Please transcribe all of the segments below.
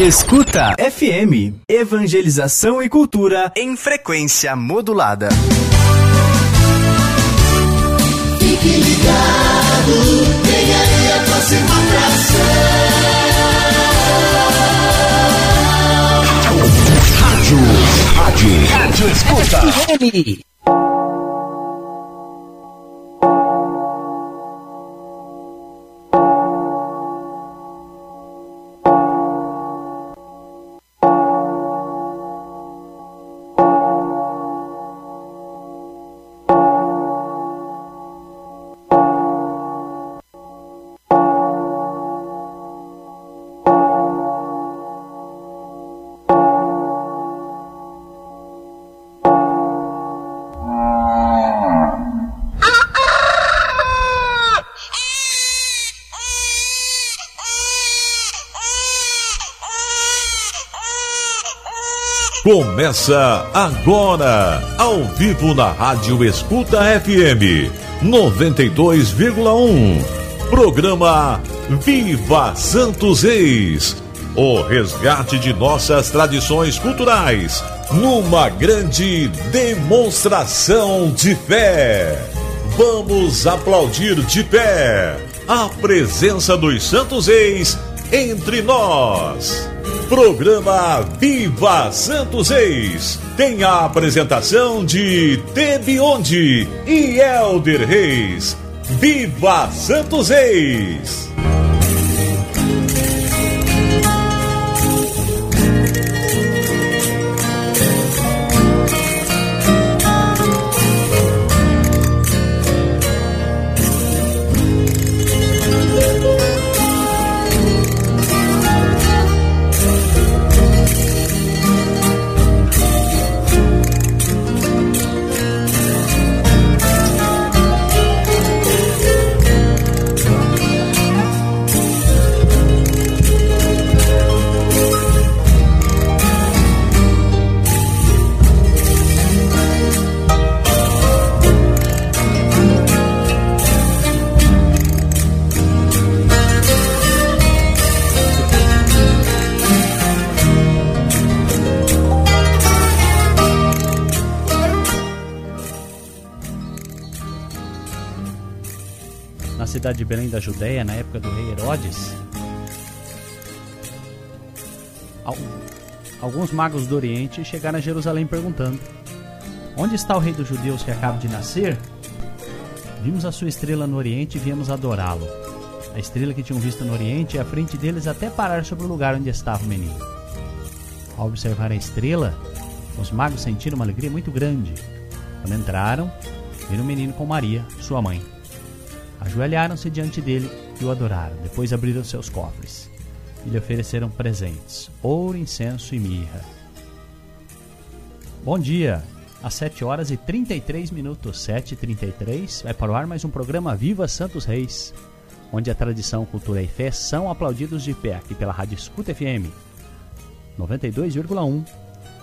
Escuta FM. Evangelização e cultura em frequência modulada. Fique ligado, vem aí a próxima atração. Rádio, rádio, rádio escuta. FM. Começa agora, ao vivo na Rádio Escuta FM 92,1. Programa Viva Santos Reis. O resgate de nossas tradições culturais numa grande demonstração de fé. Vamos aplaudir de pé a presença dos Santos Reis entre nós. Programa Viva Santos Reis tem a apresentação de Tebionde e Elder Reis. Viva Santos Reis! Judéia, na época do rei Herodes, alguns magos do Oriente chegaram a Jerusalém perguntando: Onde está o rei dos judeus que acaba de nascer? Vimos a sua estrela no Oriente e viemos adorá-lo. A estrela que tinham visto no Oriente e à frente deles até parar sobre o lugar onde estava o menino. Ao observar a estrela, os magos sentiram uma alegria muito grande. Quando entraram, viram o menino com Maria, sua mãe. Ajoelharam-se diante dele e o adoraram. Depois abriram seus cofres e lhe ofereceram presentes: ouro, incenso e mirra. Bom dia! Às 7 horas e 33 minutos, 7h33, vai para o ar mais um programa Viva Santos Reis, onde a tradição, cultura e fé são aplaudidos de pé aqui pela Rádio Escuta FM 92,1,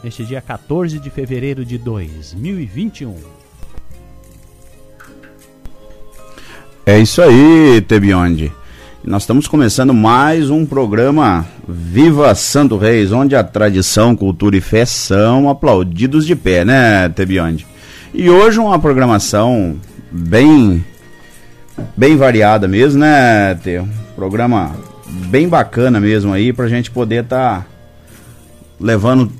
neste dia 14 de fevereiro de 2021. É isso aí, Tebionde. Nós estamos começando mais um programa Viva Santo Reis, onde a tradição, cultura e fé são aplaudidos de pé, né, Tebionde? E hoje uma programação bem bem variada mesmo, né, Tê? Um programa bem bacana mesmo aí pra gente poder estar tá levando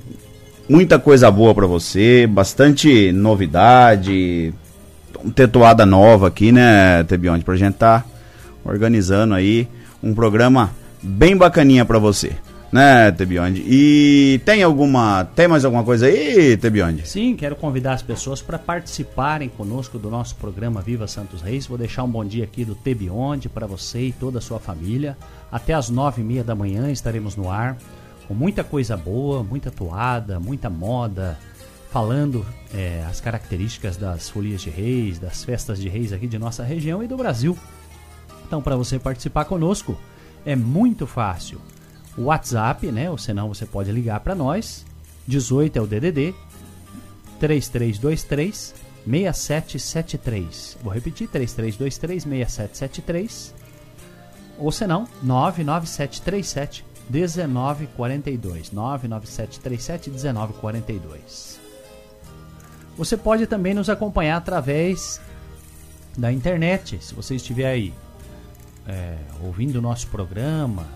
muita coisa boa para você, bastante novidade, tetuada nova aqui, né, Tebionde, pra gente tá organizando aí um programa bem bacaninha para você. Né, Tebionde? E tem alguma. Tem mais alguma coisa aí, Tebionde? Sim, quero convidar as pessoas para participarem conosco do nosso programa Viva Santos Reis. Vou deixar um bom dia aqui do Tebionde para você e toda a sua família. Até as nove e meia da manhã estaremos no ar com muita coisa boa, muita toada, muita moda, falando é, as características das folias de reis, das festas de reis aqui de nossa região e do Brasil. Então, para você participar conosco, é muito fácil. O WhatsApp, né? Ou senão você pode ligar para nós. 18 é o DDD 3323 6773. Vou repetir: 3323 6773. Ou senão, 99737 1942. 99737 1942. Você pode também nos acompanhar através da internet, se você estiver aí é, ouvindo o nosso programa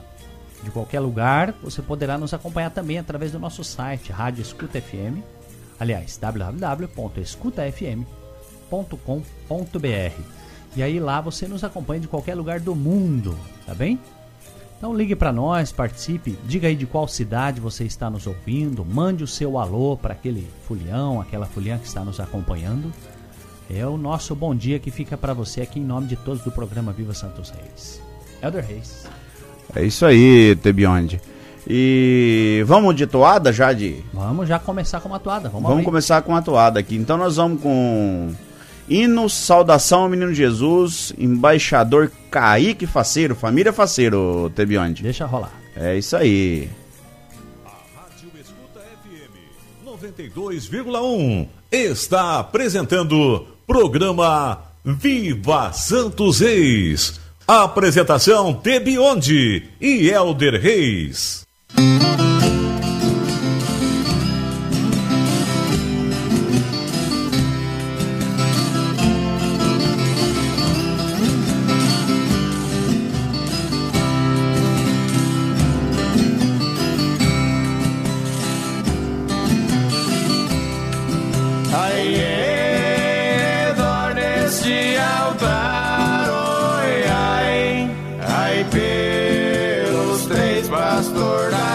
de qualquer lugar, você poderá nos acompanhar também através do nosso site Rádio Escuta FM, aliás www.escutafm.com.br. E aí lá você nos acompanha de qualquer lugar do mundo, tá bem? Então ligue para nós, participe, diga aí de qual cidade você está nos ouvindo, mande o seu alô para aquele fulião, aquela fuliã que está nos acompanhando. É o nosso bom dia que fica para você aqui em nome de todos do programa Viva Santos Reis. Elder Reis. É isso aí, Tebionde. E vamos de toada já de. Vamos já começar com uma toada. Vamos, vamos começar com uma toada aqui. Então nós vamos com Hino, saudação ao menino Jesus, embaixador Kaique Faceiro, família Faceiro, Tebionde. Deixa rolar. É isso aí. A Rádio Escuta FM 92,1 está apresentando programa Viva Santos Reis. Apresentação Tebionde e Elder Reis.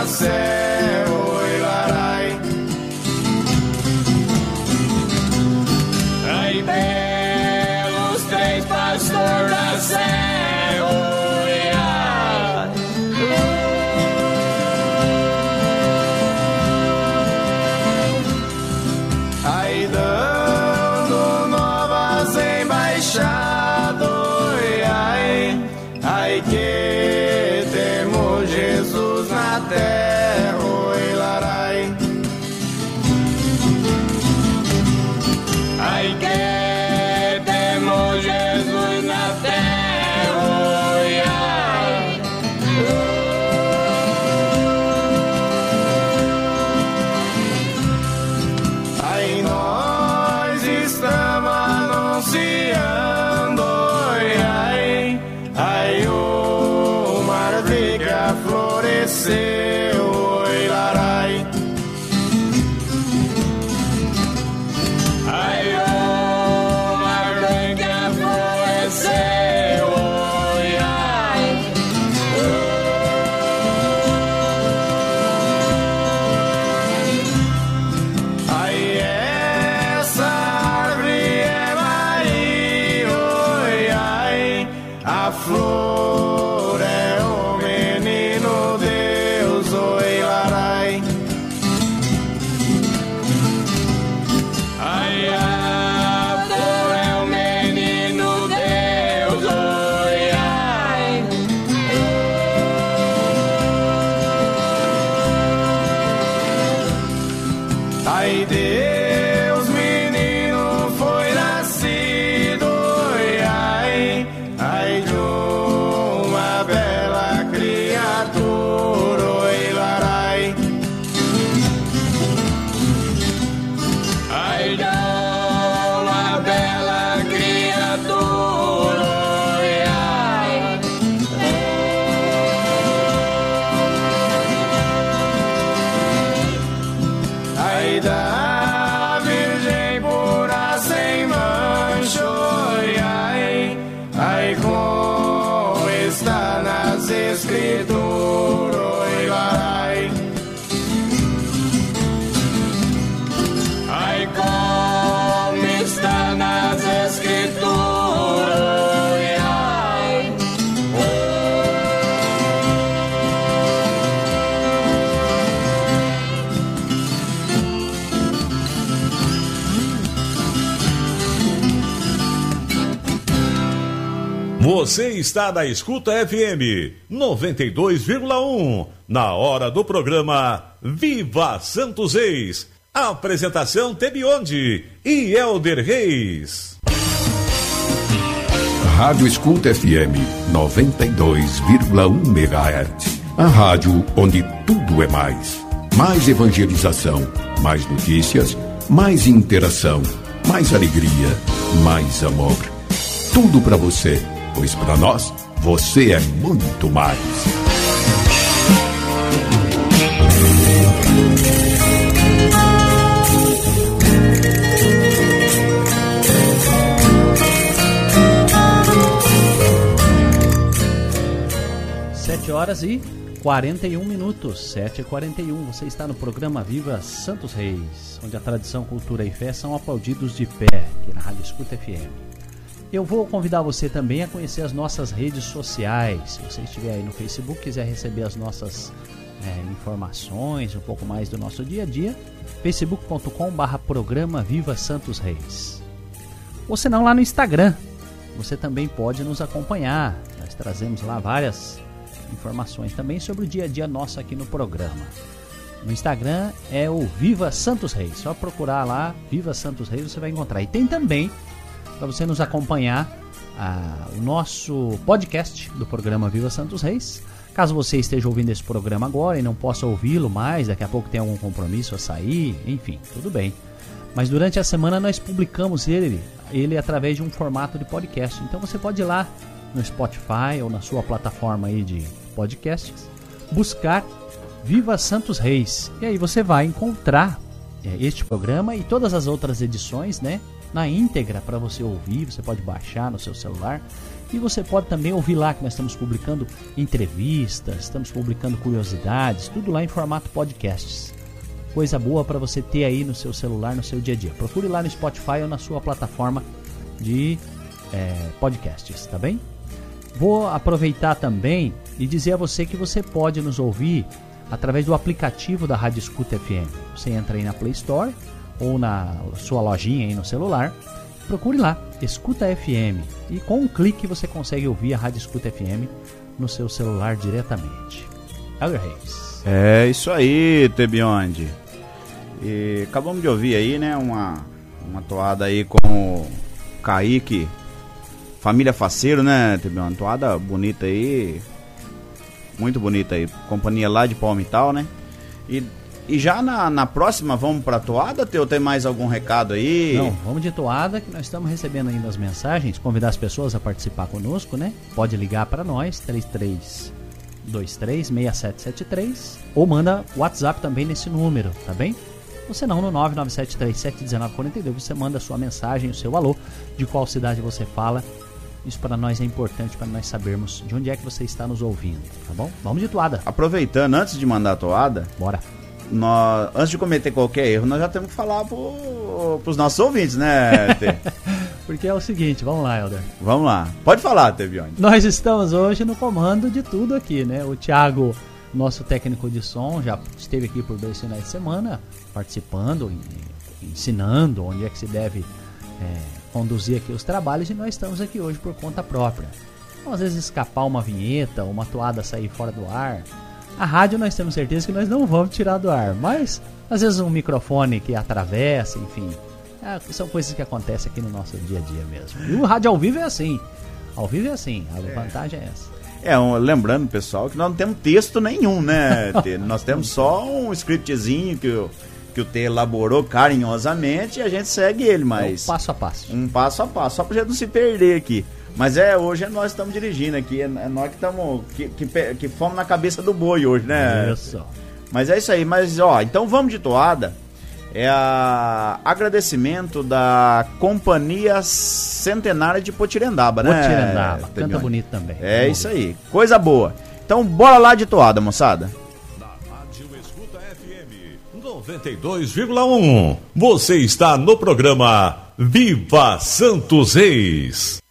Você está na Escuta FM 92,1. Na hora do programa Viva Santos Reis. Apresentação Tebionde e Elder Reis. Rádio Escuta FM 92,1 MHz. A rádio onde tudo é mais. Mais evangelização, mais notícias, mais interação, mais alegria, mais amor. Tudo para você, pois para nós você é muito mais. Sete horas e 41 minutos, 7 e 41 Você está no programa Viva Santos Reis, onde a tradição, cultura e fé são aplaudidos de pé, aqui na Rádio Escuta FM. Eu vou convidar você também a conhecer as nossas redes sociais. Se você estiver aí no Facebook, quiser receber as nossas é, informações, um pouco mais do nosso dia a dia, facebook.com/barra programa Viva Santos Reis. Ou se não, lá no Instagram, você também pode nos acompanhar. Nós trazemos lá várias informações também sobre o dia a dia nosso aqui no programa. No Instagram é o Viva Santos Reis. Só procurar lá Viva Santos Reis você vai encontrar. E tem também para você nos acompanhar ah, o nosso podcast do programa Viva Santos Reis. Caso você esteja ouvindo esse programa agora e não possa ouvi-lo mais, daqui a pouco tem algum compromisso a sair, enfim, tudo bem. Mas durante a semana nós publicamos ele, ele através de um formato de podcast. Então você pode ir lá no Spotify ou na sua plataforma aí de podcasts, buscar Viva Santos Reis. E aí você vai encontrar é, este programa e todas as outras edições, né? Na íntegra para você ouvir, você pode baixar no seu celular. E você pode também ouvir lá que nós estamos publicando entrevistas, estamos publicando curiosidades, tudo lá em formato podcasts. Coisa boa para você ter aí no seu celular, no seu dia a dia. Procure lá no Spotify ou na sua plataforma de é, podcasts, tá bem? Vou aproveitar também e dizer a você que você pode nos ouvir através do aplicativo da Rádio Escuta FM. Você entra aí na Play Store ou na sua lojinha aí no celular, procure lá, Escuta FM, e com um clique você consegue ouvir a Rádio Escuta FM no seu celular diretamente. Elder Reis. É isso aí, Tebionde. E acabamos de ouvir aí, né, uma, uma toada aí com o Kaique, família Faceiro, né, Tebionde? Toada bonita aí, muito bonita aí. Companhia lá de Palmital, né? E, e já na, na próxima vamos pra toada, Teu? Tem mais algum recado aí? Não, vamos de toada que nós estamos recebendo ainda as mensagens, convidar as pessoas a participar conosco, né? Pode ligar para nós, 33 236773 ou manda WhatsApp também nesse número, tá bem? Ou se não, no 997371942 você manda a sua mensagem, o seu alô, de qual cidade você fala. Isso para nós é importante para nós sabermos de onde é que você está nos ouvindo, tá bom? Vamos de toada. Aproveitando, antes de mandar a toada, Bora. Nós, antes de cometer qualquer erro, nós já temos que falar pro, pros nossos ouvintes, né, Tê? Porque é o seguinte, vamos lá, Helder. Vamos lá. Pode falar, Tebione. Nós estamos hoje no comando de tudo aqui, né? O Thiago, nosso técnico de som, já esteve aqui por dois finais de semana, participando, en- ensinando onde é que se deve é, conduzir aqui os trabalhos e nós estamos aqui hoje por conta própria. Então, às vezes escapar uma vinheta, uma toada sair fora do ar. A rádio nós temos certeza que nós não vamos tirar do ar, mas às vezes um microfone que atravessa, enfim. é, são coisas que acontecem aqui no nosso dia a dia mesmo. E o rádio ao vivo é assim. Ao vivo é assim, a vantagem é essa. É, um, lembrando, pessoal, que nós não temos texto nenhum, né? Nós temos só um scriptzinho que o, que o T elaborou carinhosamente e a gente segue ele, É mas... o passo a passo. Um passo a passo, só pra gente não se perder aqui. Mas é, hoje é nós que estamos dirigindo aqui, é, é nós que estamos. Que, que, que fomos na cabeça do boi hoje, né? Isso. Mas é isso aí, mas ó, então vamos de toada. É a agradecimento da Companhia Centenária de Potirendaba, né? Potirendaba, canta Temione? bonito também. É Vamos isso aí, coisa boa. Então bora lá de toada, moçada. Da Rádio Escuta FM 92,1. Você está no programa Viva Santos Reis.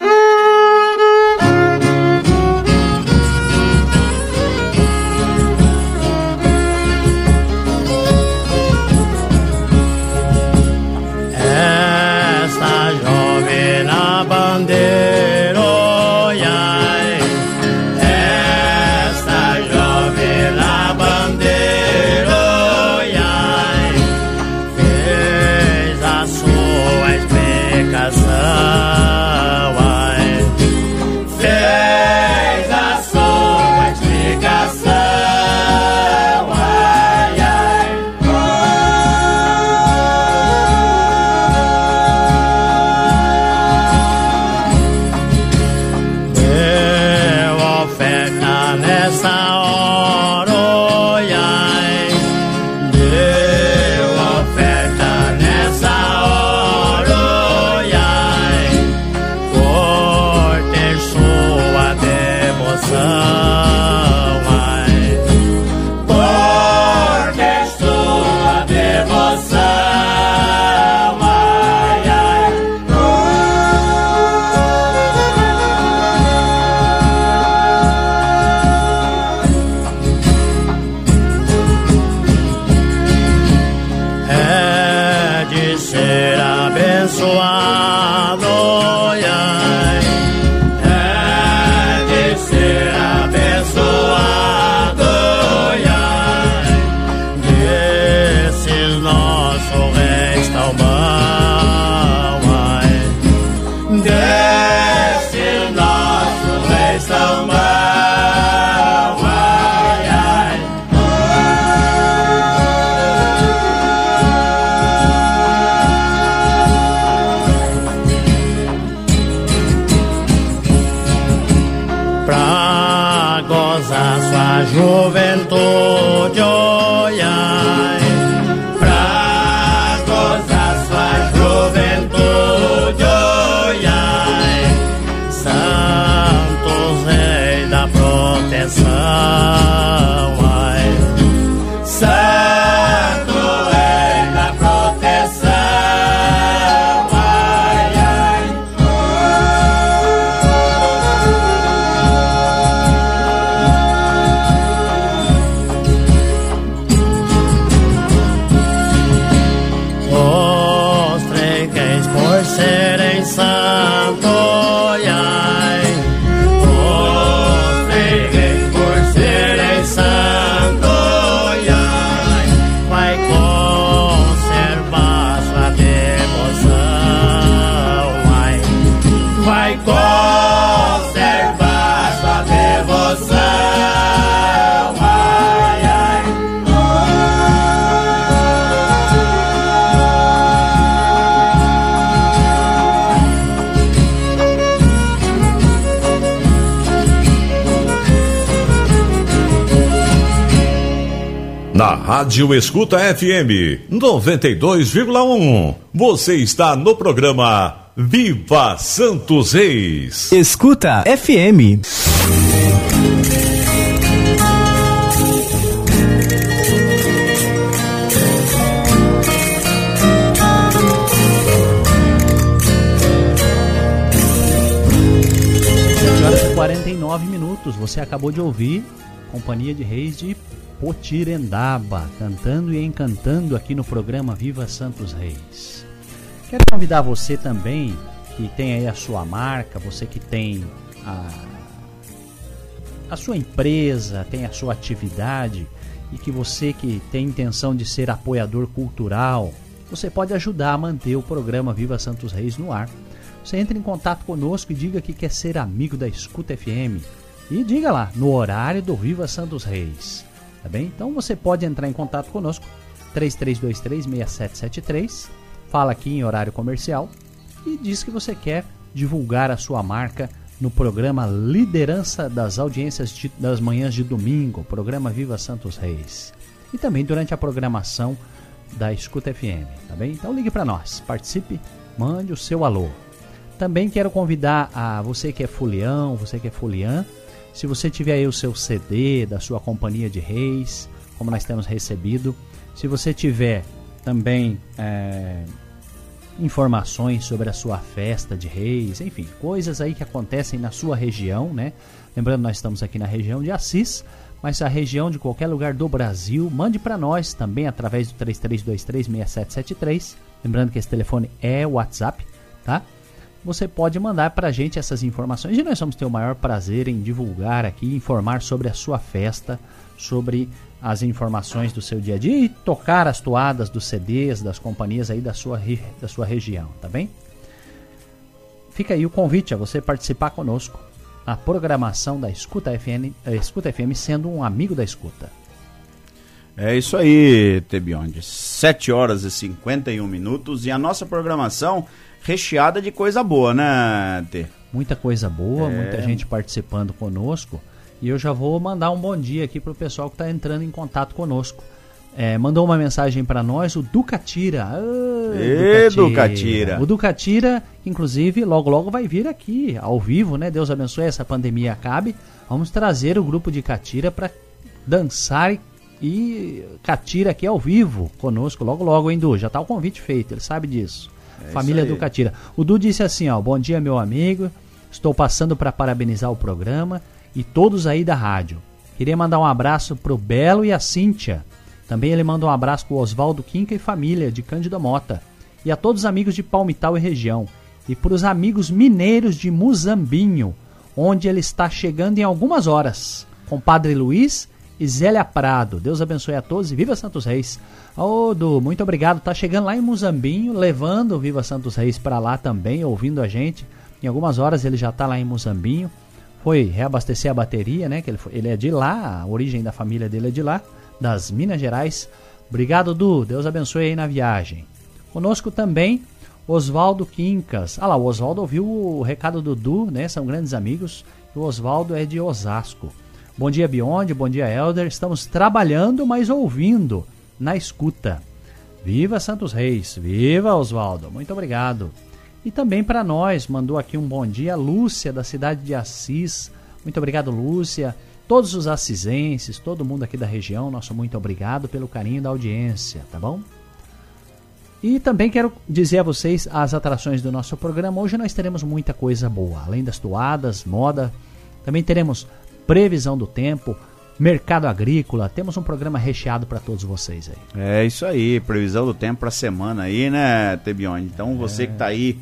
Rádio Escuta FM 92,1. Você está no programa Viva Santos Reis. Escuta FM. horas e 49 minutos. Você acabou de ouvir Companhia de Reis de Potirendaba, cantando e encantando aqui no programa Viva Santos Reis. Quero convidar você também, que tem aí a sua marca, você que tem a, a sua empresa, tem a sua atividade e que você que tem intenção de ser apoiador cultural, você pode ajudar a manter o programa Viva Santos Reis no ar. Você entra em contato conosco e diga que quer ser amigo da Escuta FM. E diga lá, no horário do Viva Santos Reis. Tá bem? Então você pode entrar em contato conosco, 3323-6773. Fala aqui em horário comercial e diz que você quer divulgar a sua marca no programa Liderança das Audiências de, das Manhãs de Domingo, programa Viva Santos Reis. E também durante a programação da Escuta FM, tá bem? Então ligue para nós, participe, mande o seu alô. Também quero convidar a você que é folião, você que é foliã, se você tiver aí o seu CD da sua companhia de reis, como nós temos recebido, se você tiver também é, informações sobre a sua festa de reis, enfim, coisas aí que acontecem na sua região, né? Lembrando, nós estamos aqui na região de Assis, mas a região de qualquer lugar do Brasil, mande para nós também através do 33236773. Lembrando que esse telefone é WhatsApp, tá? Você pode mandar para a gente essas informações e nós vamos ter o maior prazer em divulgar aqui, informar sobre a sua festa, sobre as informações do seu dia a dia e tocar as toadas dos CDs das companhias aí da sua, da sua região, tá bem? Fica aí o convite a você participar conosco na programação da Escuta FM, eh, Escuta FM sendo um amigo da escuta. É isso aí, Tebionde. 7 horas e 51 minutos e a nossa programação recheada de coisa boa, né, Tê? Muita coisa boa, é... muita gente participando conosco. E eu já vou mandar um bom dia aqui pro pessoal que está entrando em contato conosco. É, mandou uma mensagem para nós o Ducatira. Ah, Ê, Ducatira. O Ducatira, inclusive, logo logo vai vir aqui ao vivo, né? Deus abençoe essa pandemia acabe. Vamos trazer o grupo de Catira para dançar e Catira aqui ao vivo conosco logo logo, hein, Du? Já tá o convite feito, ele sabe disso. É Família do Catira. O Du disse assim, ó: "Bom dia, meu amigo. Estou passando para parabenizar o programa e todos aí da rádio. Queria mandar um abraço pro Belo e a Cíntia. Também ele manda um abraço pro Oswaldo Quinca e família de Cândido Mota. E a todos os amigos de Palmital e região. E para os amigos mineiros de Muzambinho, onde ele está chegando em algumas horas. Com Padre Luiz e Zélia Prado. Deus abençoe a todos e viva Santos Reis. Ô, Du, muito obrigado. Tá chegando lá em Muzambinho, levando o Viva Santos Reis para lá também, ouvindo a gente. Em algumas horas ele já tá lá em Muzambinho foi reabastecer a bateria, né? Que ele, foi, ele é de lá, a origem da família dele é de lá, das Minas Gerais. Obrigado, Du. Deus abençoe aí na viagem. Conosco também Oswaldo Quincas. Ah lá, o Oswaldo ouviu o recado do Du, né? São grandes amigos. O Oswaldo é de Osasco. Bom dia, Beyond. Bom dia, Elder. Estamos trabalhando, mas ouvindo, na escuta. Viva Santos Reis. Viva Oswaldo. Muito obrigado. E também para nós, mandou aqui um bom dia, Lúcia, da cidade de Assis. Muito obrigado, Lúcia. Todos os assisenses, todo mundo aqui da região, nosso muito obrigado pelo carinho da audiência, tá bom? E também quero dizer a vocês as atrações do nosso programa. Hoje nós teremos muita coisa boa, além das toadas, moda, também teremos previsão do tempo, mercado agrícola. Temos um programa recheado para todos vocês aí. É isso aí, previsão do tempo para semana aí, né, Tebion? Então você é. que tá aí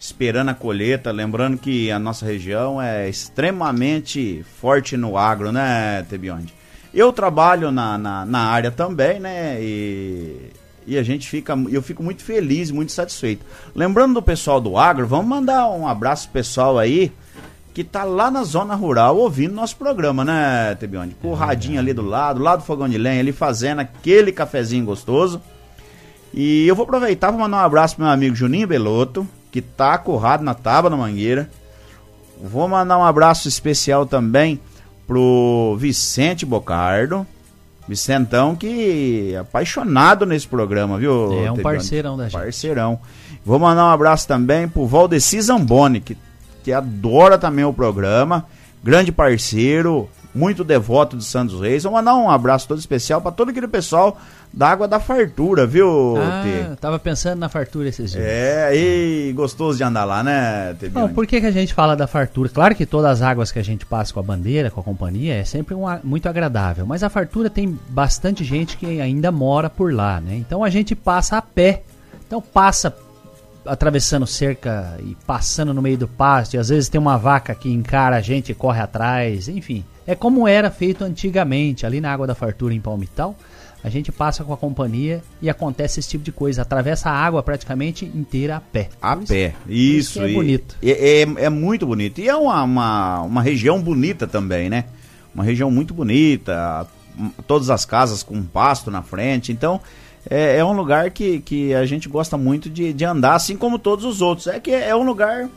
esperando a colheita. Lembrando que a nossa região é extremamente forte no agro, né, Tebionde? Eu trabalho na, na, na, área também, né? E, e a gente fica. Eu fico muito feliz, muito satisfeito. Lembrando do pessoal do agro, vamos mandar um abraço pessoal aí que tá lá na zona rural ouvindo nosso programa, né, Tebionde? Com o radinho ali do lado, lá do fogão de lenha, ali fazendo aquele cafezinho gostoso. E eu vou aproveitar para mandar um abraço pro meu amigo Juninho Beloto, que tá acurrado na tábua da mangueira. Vou mandar um abraço especial também pro Vicente Bocardo. Vicentão que é apaixonado nesse programa, viu? É um Tebione? parceirão da gente. Parceirão. Vou mandar um abraço também pro Valdeci Zamboni, que, que adora também o programa. Grande parceiro, muito devoto de Santos Reis. Vou mandar um abraço todo especial para todo aquele pessoal da Água da Fartura, viu, Tê? Ah, tava pensando na fartura esses dias. É, e gostoso de andar lá, né, Tebione? Não, por que, que a gente fala da fartura? Claro que todas as águas que a gente passa com a bandeira, com a companhia, é sempre uma, muito agradável. Mas a fartura tem bastante gente que ainda mora por lá, né? Então a gente passa a pé. Então passa atravessando cerca e passando no meio do pasto. E às vezes tem uma vaca que encara a gente e corre atrás. Enfim, é como era feito antigamente, ali na Água da Fartura, em Palmital. A gente passa com a companhia e acontece esse tipo de coisa. Atravessa a água praticamente inteira a pé. A Por pé, isso. que é e- bonito. e- É, é muito bonito. E é uma, uma, uma região bonita também, né? Uma região muito bonita. Todas as casas com pasto na frente. Então, é, é um lugar que, que a gente gosta muito de, de andar, assim como todos os outros. É que é um lugar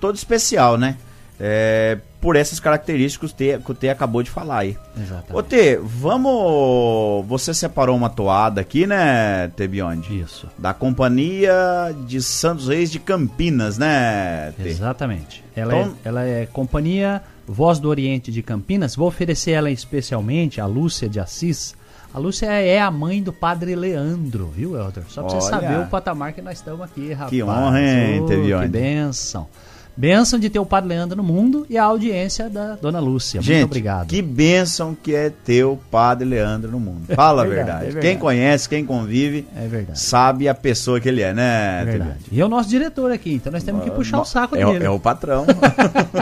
todo especial, né? É, por essas características que o T- acabou de falar aí. Exatamente. Ô T, vamos. Você separou uma toada aqui, né, T Beyond? Isso. Da Companhia de Santos Reis de Campinas, né, T? Exatamente. Ela, Então- é, ela é companhia Voz do Oriente de Campinas. Vou oferecer ela especialmente a Lúcia de Assis. A Lúcia é a mãe do padre Leandro, viu, Helder? Só pra você Olha. saber o patamar que nós estamos aqui, rapaz. Que honra, hein, Tevione? Que benção. Benção de ter o padre Leandro no mundo e a audiência da dona Lúcia. Gente, Muito obrigado. que bênção que é ter o Padre Leandro no mundo. Fala a Verdade, verdade. é verdade. Quem conhece, quem convive, É verdade. sabe a pessoa que ele é, né, É verdade. E é o nosso diretor aqui, então nós temos que puxar o saco é, dele. É o patrão.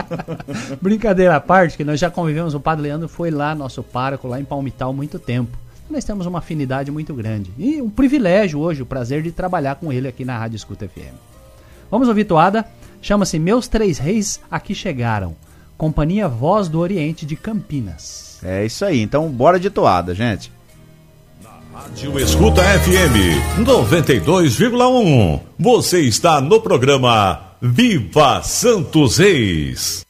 Brincadeira à parte, que nós já convivemos, o Padre Leandro foi lá, nosso pároco, lá em Palmital, muito tempo. Nós temos uma afinidade muito grande. E um privilégio hoje, o prazer de trabalhar com ele aqui na Rádio Escuta FM. Vamos ouvir toada? Chama-se Meus Três Reis Aqui Chegaram. Companhia Voz do Oriente de Campinas. é isso aí. Então, bora de toada, gente. Rádio Escuta FM 92,1. Você está no programa Viva Santos Reis.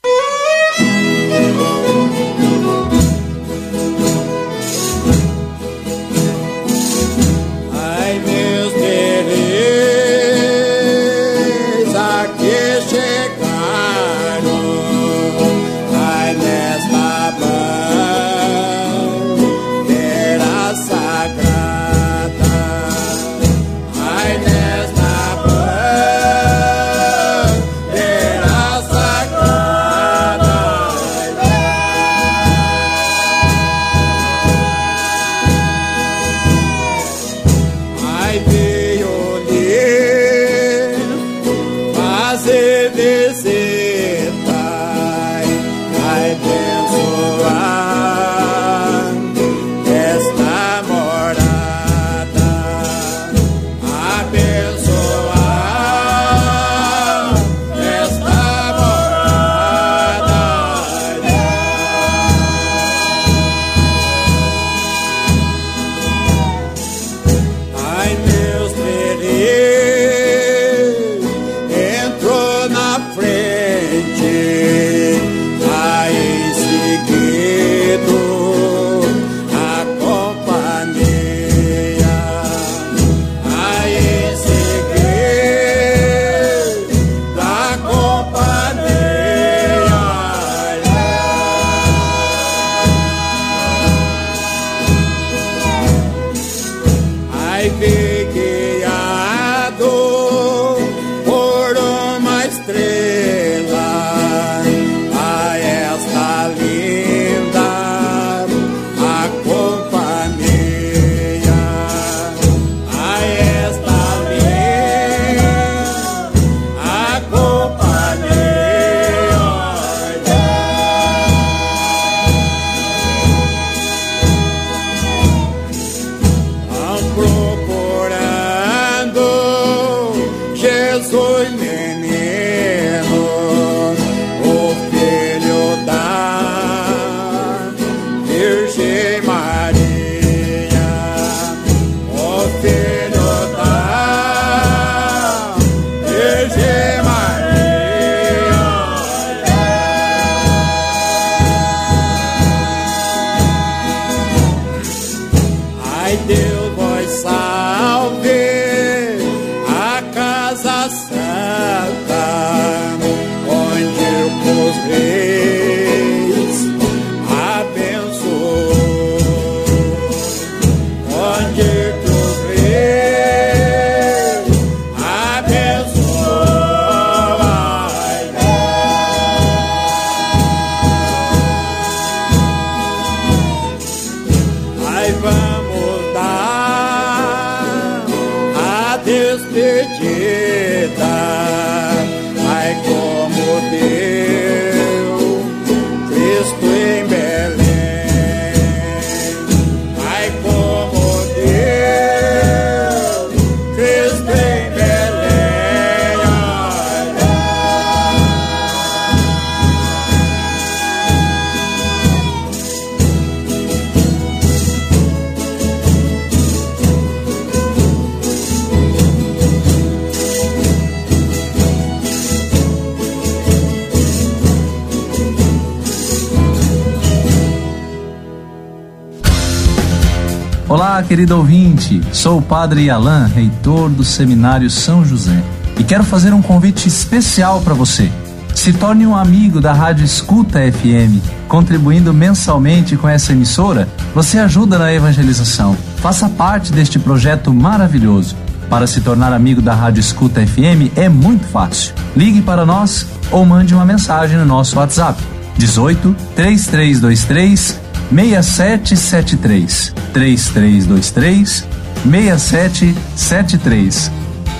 Padre Alain, reitor do Seminário São José, e quero fazer um convite especial para você. Se torne um amigo da Rádio Escuta FM. Contribuindo mensalmente com essa emissora, você ajuda na evangelização. Faça parte deste projeto maravilhoso. Para se tornar amigo da Rádio Escuta FM é muito fácil. Ligue para nós ou mande uma mensagem no nosso WhatsApp 18 3323 6773 3323 6773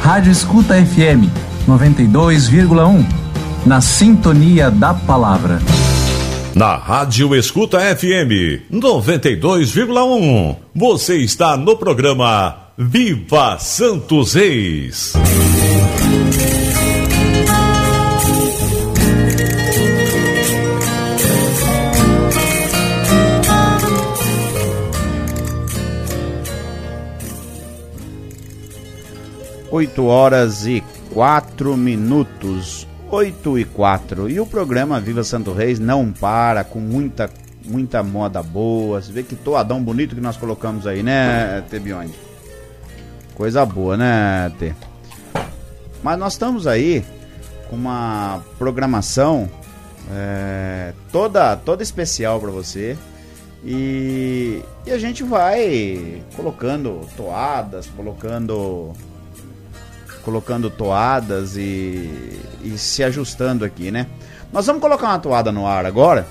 Rádio Escuta FM 92,1 Na sintonia da palavra. Na Rádio Escuta FM 92,1. Você está no programa Viva Santos Reis. Oito horas e quatro minutos. 8 e 4. E o programa Viva Santo Reis não para com muita muita moda boa. Você vê que toadão bonito que nós colocamos aí, né, Tebione? Coisa boa, né, T? Mas nós estamos aí com uma programação é, toda toda especial para você. E, e a gente vai colocando toadas, colocando colocando toadas e, e se ajustando aqui, né? Nós vamos colocar uma toada no ar agora.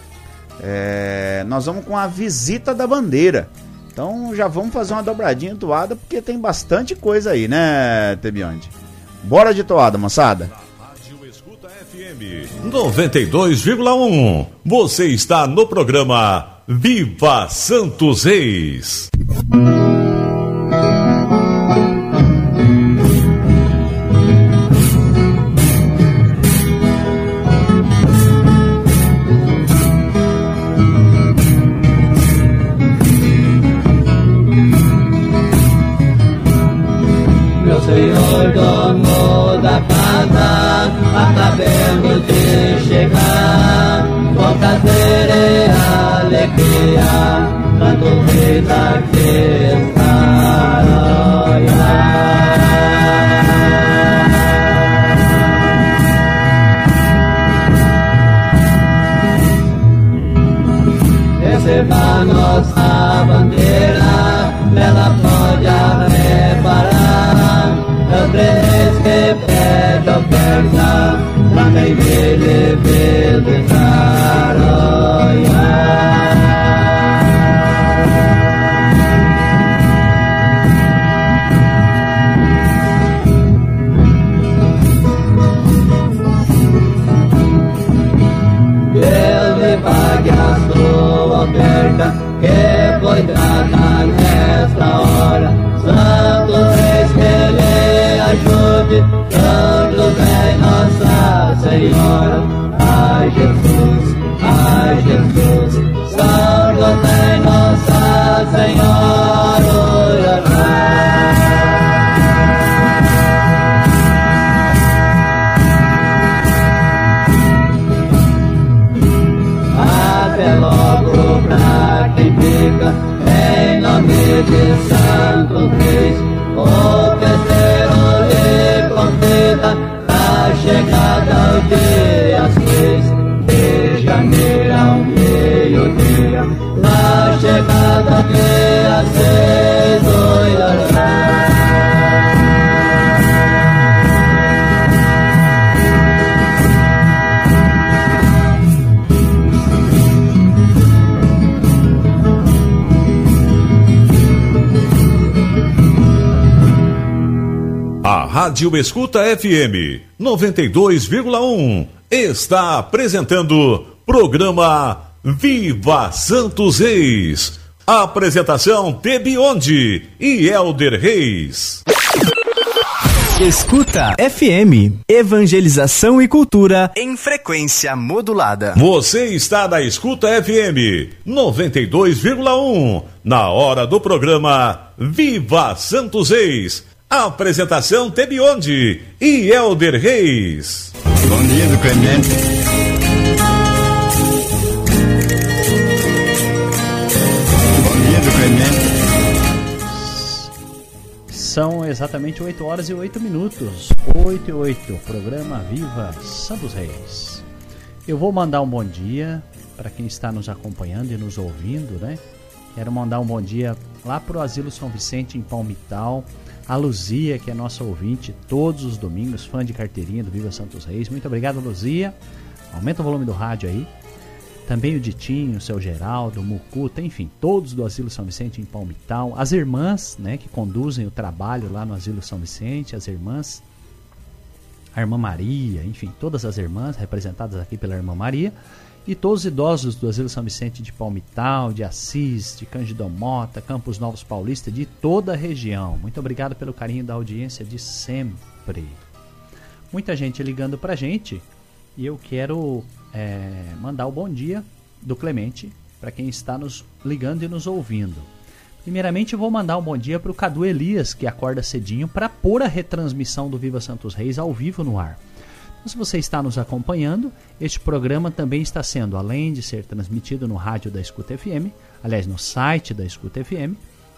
É, nós vamos com a visita da bandeira. Então já vamos fazer uma dobradinha toada porque tem bastante coisa aí, né, Tebionde? Bora de toada, moçada. Escuta FM 92,1. Você está no programa Viva Santos Reis. Rádio Escuta FM 92,1 está apresentando programa Viva Santos Reis. Apresentação Tebionde e Elder Reis. Escuta FM, evangelização e cultura em frequência modulada. Você está na Escuta FM 92,1 na hora do programa Viva Santos Reis. Apresentação Tebionde e Elder Reis. Bom dia do Clemente. Bom dia do Clemente. São exatamente 8 horas e 8 minutos. 8 e 8, programa Viva Santos Reis. Eu vou mandar um bom dia para quem está nos acompanhando e nos ouvindo, né? Quero mandar um bom dia lá pro Asilo São Vicente em Palmital. A Luzia, que é nossa ouvinte todos os domingos, fã de carteirinha do Viva Santos Reis. Muito obrigado, Luzia. Aumenta o volume do rádio aí. Também o Ditinho, o seu Geraldo, o Mucuta, enfim, todos do Asilo São Vicente em Palmital. As irmãs, né, que conduzem o trabalho lá no Asilo São Vicente, as irmãs. A irmã Maria, enfim, todas as irmãs representadas aqui pela irmã Maria. E todos os idosos do Asilo São Vicente de Palmital, de Assis, de Cândido Mota, Campos Novos Paulista, de toda a região. Muito obrigado pelo carinho da audiência de sempre. Muita gente ligando pra gente e eu quero é, mandar o bom dia do Clemente para quem está nos ligando e nos ouvindo. Primeiramente, eu vou mandar um bom dia para o Cadu Elias, que acorda cedinho para pôr a retransmissão do Viva Santos Reis ao vivo no ar. Se você está nos acompanhando, este programa também está sendo, além de ser transmitido no rádio da Escuta FM, aliás, no site da Escuta FM,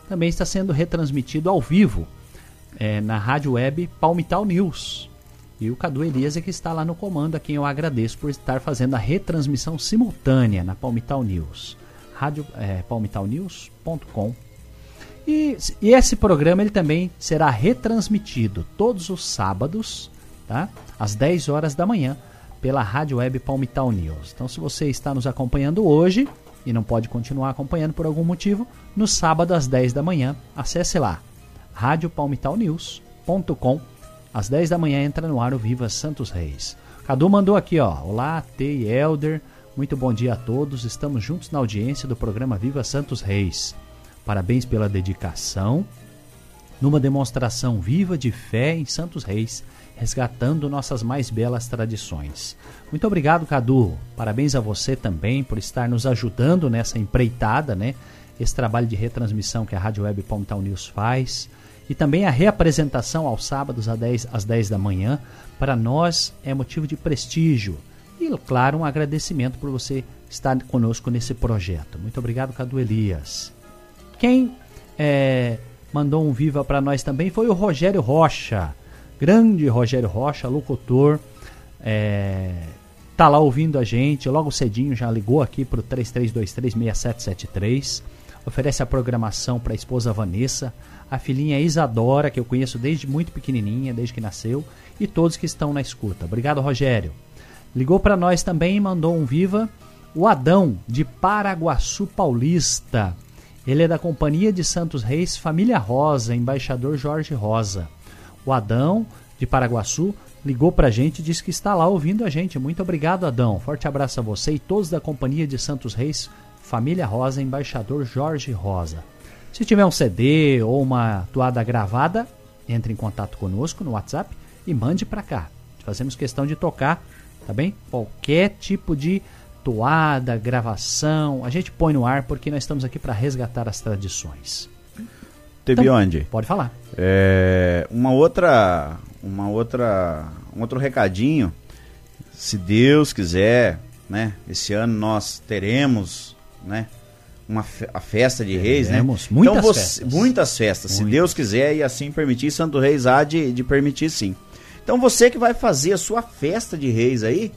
também está sendo retransmitido ao vivo é, na rádio web Palmital News. E o Cadu Elias é que está lá no comando, a quem eu agradeço por estar fazendo a retransmissão simultânea na Palmital News. Rádio, é, palmitalnews.com e, e esse programa ele também será retransmitido todos os sábados, tá? Às 10 horas da manhã, pela Rádio Web Palmital News. Então, se você está nos acompanhando hoje e não pode continuar acompanhando por algum motivo, no sábado às 10 da manhã, acesse lá radiopalmitalnews.com. Às 10 da manhã entra no ar o Viva Santos Reis. Cadu mandou aqui, ó. Olá, T e Elder. Muito bom dia a todos. Estamos juntos na audiência do programa Viva Santos Reis. Parabéns pela dedicação numa demonstração viva de fé em Santos Reis, resgatando nossas mais belas tradições. Muito obrigado, Cadu. Parabéns a você também por estar nos ajudando nessa empreitada, né? Esse trabalho de retransmissão que a Rádio Web Palmital News faz. E também a reapresentação aos sábados às 10, às 10 da manhã. Para nós é motivo de prestígio. E, claro, um agradecimento por você estar conosco nesse projeto. Muito obrigado, Cadu Elias. Quem é, mandou um viva para nós também foi o Rogério Rocha. Grande Rogério Rocha, locutor. É, tá lá ouvindo a gente, logo cedinho já ligou aqui pro 33236773. Oferece a programação para a esposa Vanessa, a filhinha Isadora, que eu conheço desde muito pequenininha, desde que nasceu, e todos que estão na escuta. Obrigado, Rogério. Ligou para nós também mandou um viva o Adão de Paraguaçu Paulista. Ele é da Companhia de Santos Reis Família Rosa, embaixador Jorge Rosa. O Adão de Paraguaçu ligou pra gente e disse que está lá ouvindo a gente. Muito obrigado, Adão. Forte abraço a você e todos da Companhia de Santos Reis Família Rosa, embaixador Jorge Rosa. Se tiver um CD ou uma toada gravada, entre em contato conosco no WhatsApp e mande para cá. Fazemos questão de tocar, tá bem? Qualquer tipo de toada, gravação, a gente põe no ar porque nós estamos aqui para resgatar as tradições. Teve Então, onde? Pode falar. É, uma outra, uma outra, um outro recadinho. Se Deus quiser, né? Esse ano nós teremos, né? Uma a festa de Reis, né? Teremos muitas então você- festas. muitas festas. Se Muitas. Deus quiser e assim permitir, Santo Reis há de, de permitir sim. Então você que vai fazer a sua festa de Reis aí,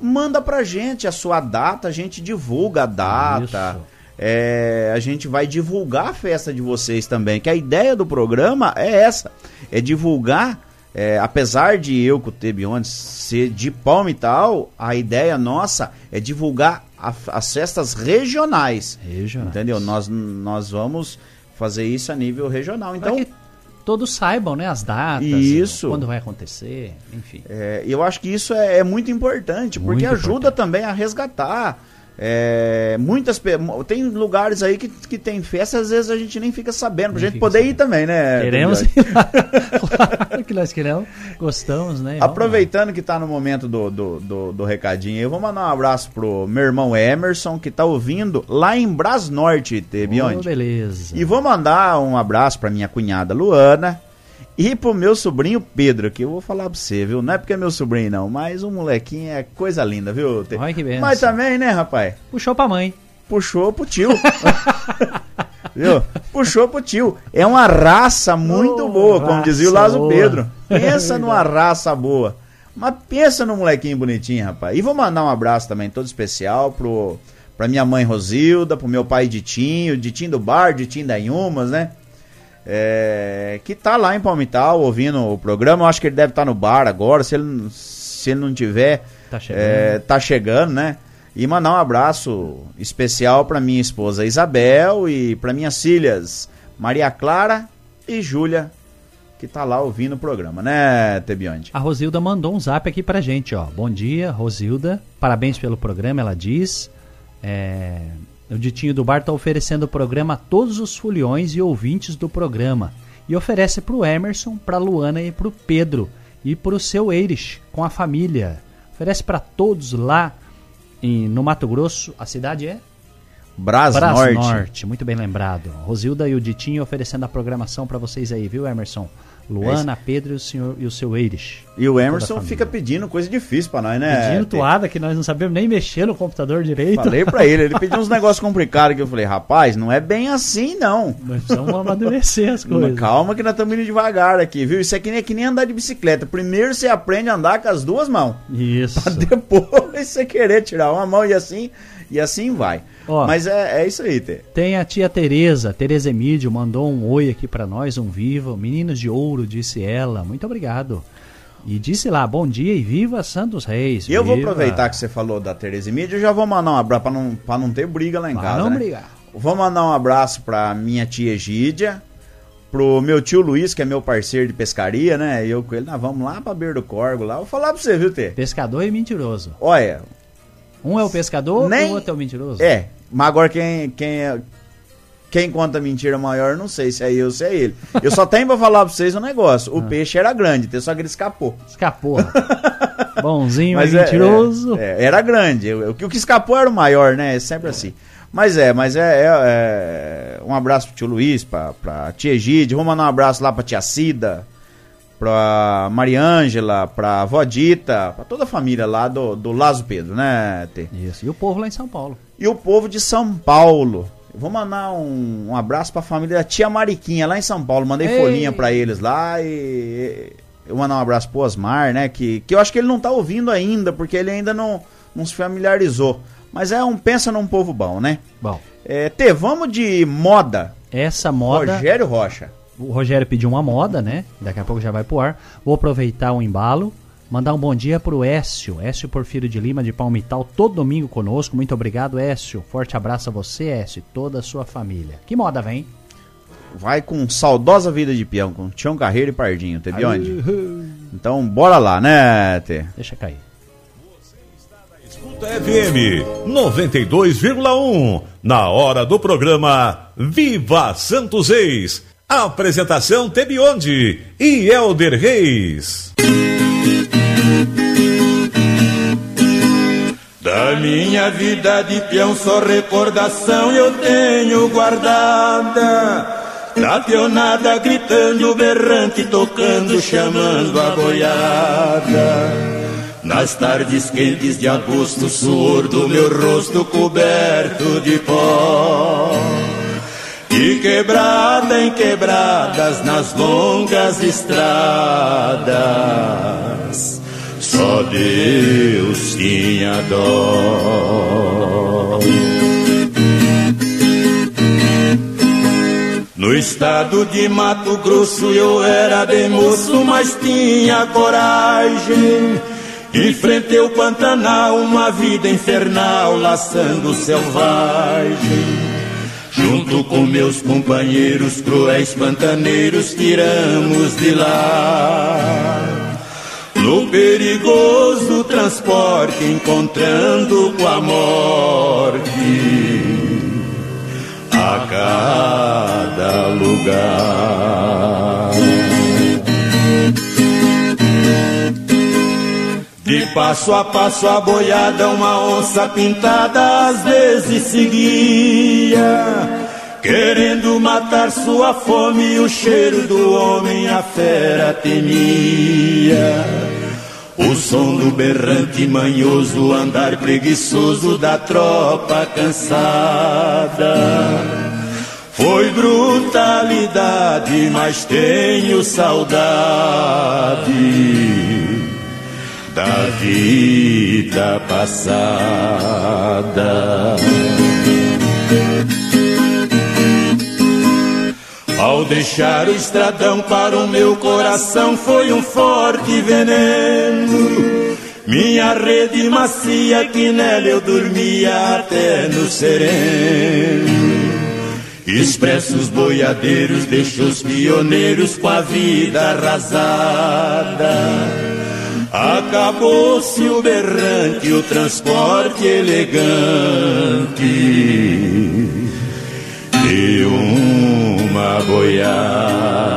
manda pra gente a sua data, a gente divulga a data. Isso. É, a gente vai divulgar a festa de vocês também. Que a ideia do programa é essa: é divulgar. é, apesar de eu, com o Tebiondes, ser de Palmital, a ideia nossa é divulgar a- as festas regionais. Regionais. Entendeu? Nós, nós vamos fazer isso a nível regional. Então, que todos saibam, né, as datas, Isso. quando vai acontecer, enfim. É, eu acho que isso é, é muito importante, Muito porque ajuda também a resgatar. É, muitas tem lugares aí que, que tem festa, às vezes a gente nem fica sabendo, pra Nem gente poder ir também, né? Queremos claro que nós queremos, gostamos, né? Aproveitando que tá no momento do, do, do, do recadinho, eu vou mandar um abraço pro meu irmão Emerson, que tá ouvindo lá em Bras Norte, teve Oh, beleza. E vou mandar um abraço pra minha cunhada Luana e pro meu sobrinho Pedro, que eu vou falar pra você, viu? Não é porque é meu sobrinho, não, mas o molequinho é coisa linda, viu? Olha que benção. Mas também, né, rapaz? Puxou pra mãe. Puxou pro tio. viu? Puxou pro tio. É uma raça muito Oh, boa, como dizia o Lázaro boa. Pedro. Pensa numa raça boa. Mas pensa no molequinho bonitinho, rapaz. E vou mandar um abraço também todo especial pro, pra minha mãe Rosilda, pro meu pai Ditinho, Ditinho do Bar, Ditinho da Inhumas, né? É, que tá lá em Palmital ouvindo o programa. Eu acho que ele deve estar no bar agora. Se ele, se ele não tiver, Tá chegando. é, tá chegando, né? E mandar um abraço especial pra minha esposa Isabel e pra minhas filhas Maria Clara e Júlia, que tá lá ouvindo o programa, né, Tebionde? A Rosilda mandou um zap aqui pra gente, ó. Bom dia, Rosilda. Parabéns pelo programa, ela diz. É, O Ditinho do Bar tá oferecendo o programa a todos os foliões e ouvintes do programa. E oferece pro Emerson, pra Luana e pro Pedro. E pro seu Eires, com a família. Oferece pra todos lá em, no Mato Grosso. A cidade é? Bras, Norte. Muito bem lembrado. Rosilda e o Ditinho oferecendo a programação pra vocês aí, viu, Emerson? Luana, Pedro e o, senhor, e o seu Eires. E o Emerson fica pedindo coisa difícil pra nós, né? Pedindo toada que nós não sabemos nem mexer no computador direito. Falei pra ele, ele pediu uns negócios complicados que eu falei, rapaz, não é bem assim não. Nós precisamos amadurecer as coisas. Calma que nós estamos indo devagar aqui, viu? Isso aqui nem é que nem andar de bicicleta. Primeiro você aprende a andar com as duas mãos. Isso. Depois você querer tirar uma mão e assim, e assim vai. Ó. Mas é, é isso aí, Tê. Tem a tia Tereza, Tereza Emídio, mandou um oi aqui pra nós, um viva. Meninos de ouro, disse ela. Muito obrigado. E disse lá, bom dia e viva Santos Reis. E eu vou aproveitar que você falou da Tereza eu já vou mandar um abraço pra não, pra não ter briga lá em Pra casa. não né? brigar. Vou mandar um abraço pra minha tia Egídia, pro meu tio Luiz, que é meu parceiro de pescaria, né? Eu com ele, nós vamos lá pra beira do Corgo lá. Vou falar pra você, viu, Tê? Pescador e mentiroso. Olha, Um é o pescador Nem- e o outro é o mentiroso. é, mas agora quem, quem, é- quem conta mentira maior, não sei se é eu ou se é ele. Eu só tenho pra falar pra vocês um negócio. Ah. O peixe era grande, só que ele escapou. Escapou. Bonzinho Mas é- mentiroso. é, é, era grande. O, que o que escapou era o maior, né? É sempre assim. Mas é, mas é, é- Um abraço pro tio Luiz, pra, pra tia Egide. Vou mandar um abraço lá pra tia Cida, pra Mariângela, pra avó Dita, pra toda a família lá do, do Lazo Pedro, né, Tê? Isso. E o povo lá em São Paulo. E o povo de São Paulo. Eu vou mandar um, um abraço pra família da tia Mariquinha lá em São Paulo. Mandei Ei. folhinha pra eles lá e. Eu mandar um abraço pro Osmar, né? Que, que eu acho que ele não tá ouvindo ainda, porque ele ainda não, não se familiarizou. Mas é um pensa num povo bom, né? Bom, É, Tê, vamos de moda. essa moda. Rogério Rocha. O Rogério pediu uma moda, né? Daqui a pouco já vai pro ar. Vou aproveitar o embalo. Mandar um bom dia pro Écio. Écio Porfírio de Lima, de Palmital, todo domingo conosco. Muito obrigado, Écio. Forte abraço a você, Écio, e toda a sua família. Que moda vem? Vai com saudosa vida de peão, com Tião Carreiro e Pardinho, teve onde? Então bora lá, né, Tê? Deixa cair. Escuta FM 92,1. Na hora do programa Viva Santos Reis. Apresentação Tebionde e Elder Reis. Da minha vida de peão só recordação eu tenho guardada. Da peonada gritando, berrante, tocando, chamando a boiada. Nas tardes quentes de agosto, suor do meu rosto coberto de pó. E quebrada em quebradas nas longas estradas. Só Deus tinha dó. No estado de Mato Grosso eu era bem moço, mas tinha coragem. Enfrentei o Pantanal, uma vida infernal, laçando selvagem. Junto com meus companheiros cruéis pantaneiros tiramos de lá. No perigoso transporte encontrando com a morte a cada lugar. De passo a passo a boiada, uma onça pintada às vezes seguia, querendo matar sua fome o cheiro do homem a fera temia. O som do berrante manhoso, andar preguiçoso da tropa cansada. Foi brutalidade, mas tenho saudade da vida passada. Ao deixar o estradão para o meu coração foi um forte veneno. Minha rede macia que nela eu dormia até no sereno. Expressos boiadeiros deixou os pioneiros com a vida arrasada. Acabou-se o berrante, o transporte elegante e uma boiada.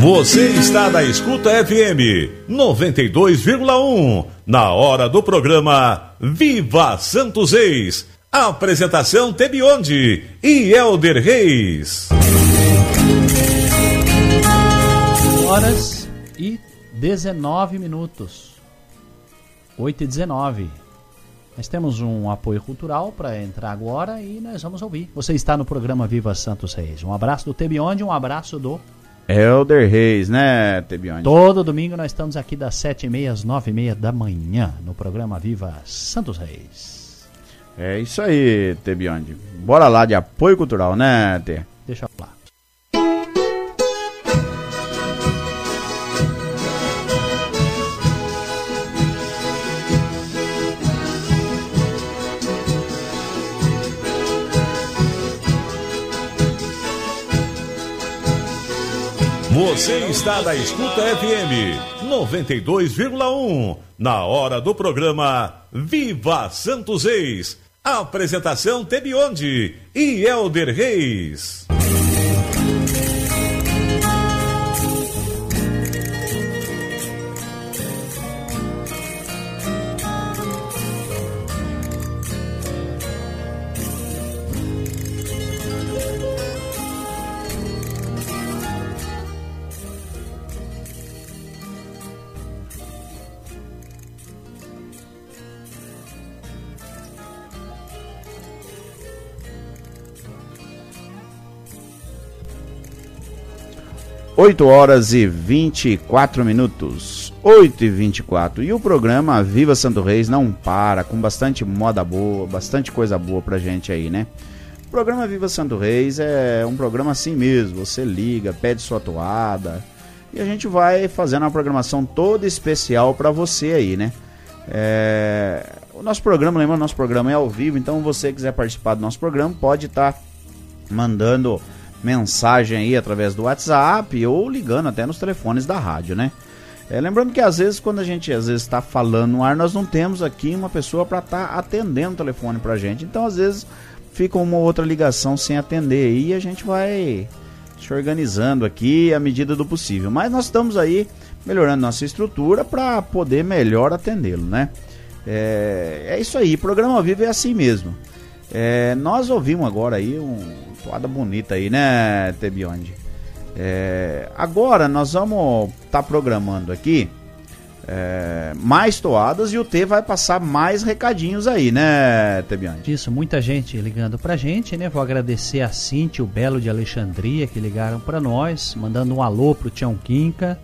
Você está na Escuta FM 92,1 na hora do programa Viva Santos Reis. Apresentação Tebionde e Elder Reis. Horas e 19 minutos. 8 e 19. Nós temos um apoio cultural para entrar agora e nós vamos ouvir. Você está no programa Viva Santos Reis. Um abraço do Tebionde, um abraço do Elder Reis, né, Tebionde? Todo domingo nós estamos aqui das 7h30 às 9h30 da manhã no programa Viva Santos Reis. É isso aí, Tebionde. Bora lá de apoio cultural, né, T? Deixa eu lá. Você está na Escuta FM 92,1 na hora do programa Viva Santos Reis. Apresentação Tebionde e Elder Reis. Oito horas e 24 minutos. 8 e 24. E o programa Viva Santo Reis não para, com bastante moda boa, bastante coisa boa pra gente aí, né? O programa Viva Santo Reis é um programa assim mesmo. Você liga, pede sua toada. E a gente vai fazendo uma programação toda especial para você aí, né? É... O nosso programa, lembra, nosso programa é ao vivo, então você quiser participar do nosso programa, pode estar tá mandando mensagem aí através do WhatsApp ou ligando até nos telefones da rádio, né? É, lembrando que às vezes quando a gente às vezes está falando no ar, nós não temos aqui uma pessoa para estar tá atendendo o telefone para a gente. Então às vezes fica uma outra ligação sem atender e a gente vai se organizando aqui à medida do possível. Mas nós estamos aí melhorando nossa estrutura para poder melhor atendê-lo, né? É, é, isso aí, programa vivo é assim mesmo. É, nós ouvimos agora aí um toada bonita aí, né, Tebionde? É, agora nós vamos estar tá programando aqui é, mais toadas e o T vai passar mais recadinhos aí, né, Tebiante? Isso, muita gente ligando pra gente, né? Vou agradecer a Cintia o Belo de Alexandria que ligaram para nós, mandando um alô pro Tião Quinca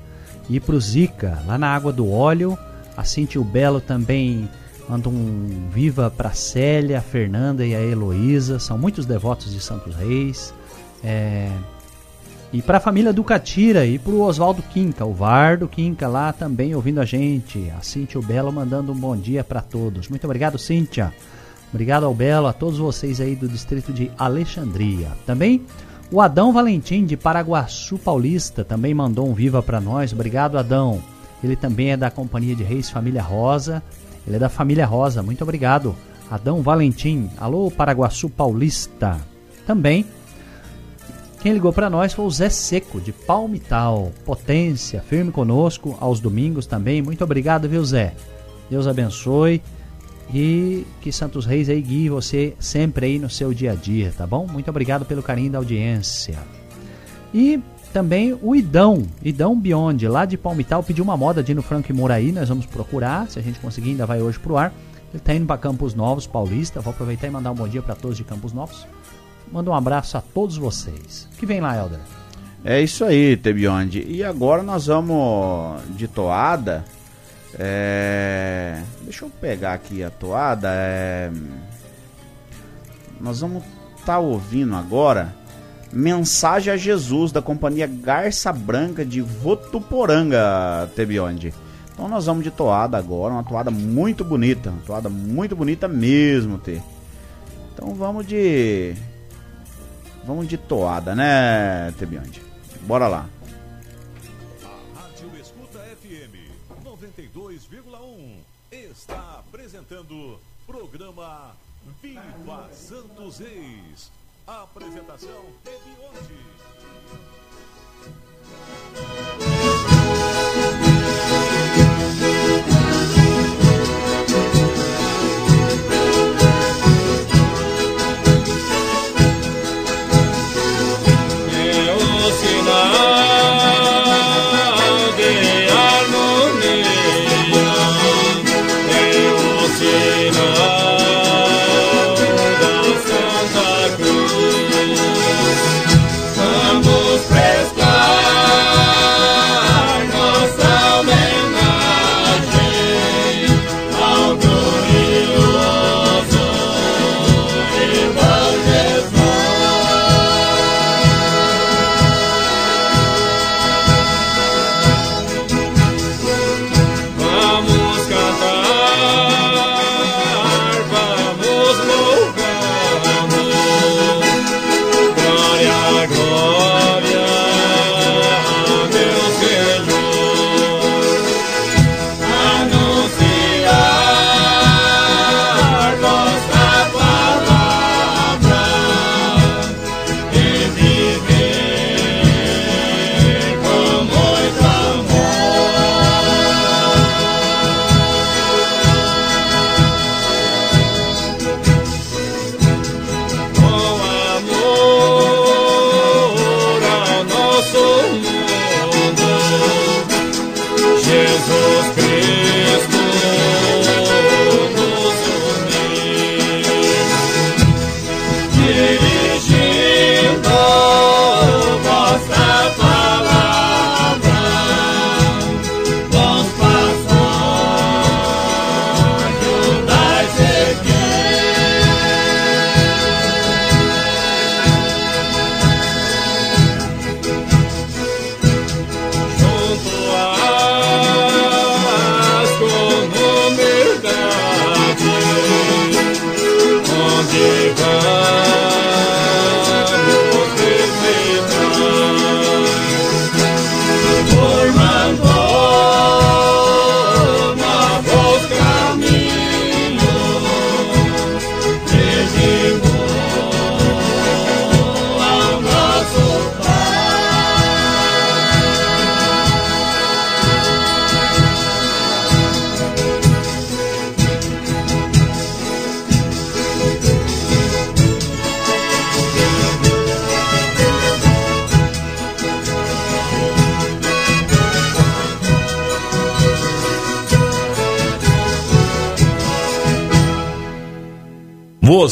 e pro Zica, lá na Água do Óleo. A Cintia o Belo também mandam um viva pra Célia, a Fernanda e a Heloísa, são muitos devotos de Santos Reis. É, e para a família do Catira e para o Oswaldo Quinca, o Vardo Quinca lá também ouvindo a gente. A Cíntia o Belo mandando um bom dia para todos. Muito obrigado, Cíntia. Obrigado ao Belo, a todos vocês aí do distrito de Alexandria. Também o Adão Valentim de Paraguaçu Paulista também mandou um viva para nós. Obrigado, Adão. Ele também é da Companhia de Reis Família Rosa. Ele é da Família Rosa. Muito obrigado. Adão Valentim. Alô, Paraguaçu Paulista. Também quem ligou para nós foi o Zé Seco, de Palmital. Potência, firme conosco aos domingos também. Muito obrigado, viu, Zé? Deus abençoe e que Santos Reis aí guie você sempre aí no seu dia a dia, tá bom? Muito obrigado pelo carinho da audiência. E também o Idão, Idão Beyond, lá de Palmital, pediu uma moda de no Franco e Moraí, nós vamos procurar, se a gente conseguir ainda vai hoje pro ar. Ele tá indo para Campos Novos, Paulista, vou aproveitar e mandar um bom dia para todos de Campos Novos. Manda um abraço a todos vocês. O que vem lá, Helder? É isso aí, Tebionde. E agora nós vamos de toada. É... Deixa eu pegar aqui a toada. É... Nós vamos estar tá ouvindo agora Mensagem a Jesus da companhia Garça Branca de Votuporanga, Tebionde. Então nós vamos de toada agora, uma toada muito bonita, uma toada muito bonita mesmo, T. Então vamos de Vamos de toada, né, Tebiante? Bora lá. A Rádio Escuta FM 92,1 está apresentando programa Viva Santos Reis. Apresentação Tebionte.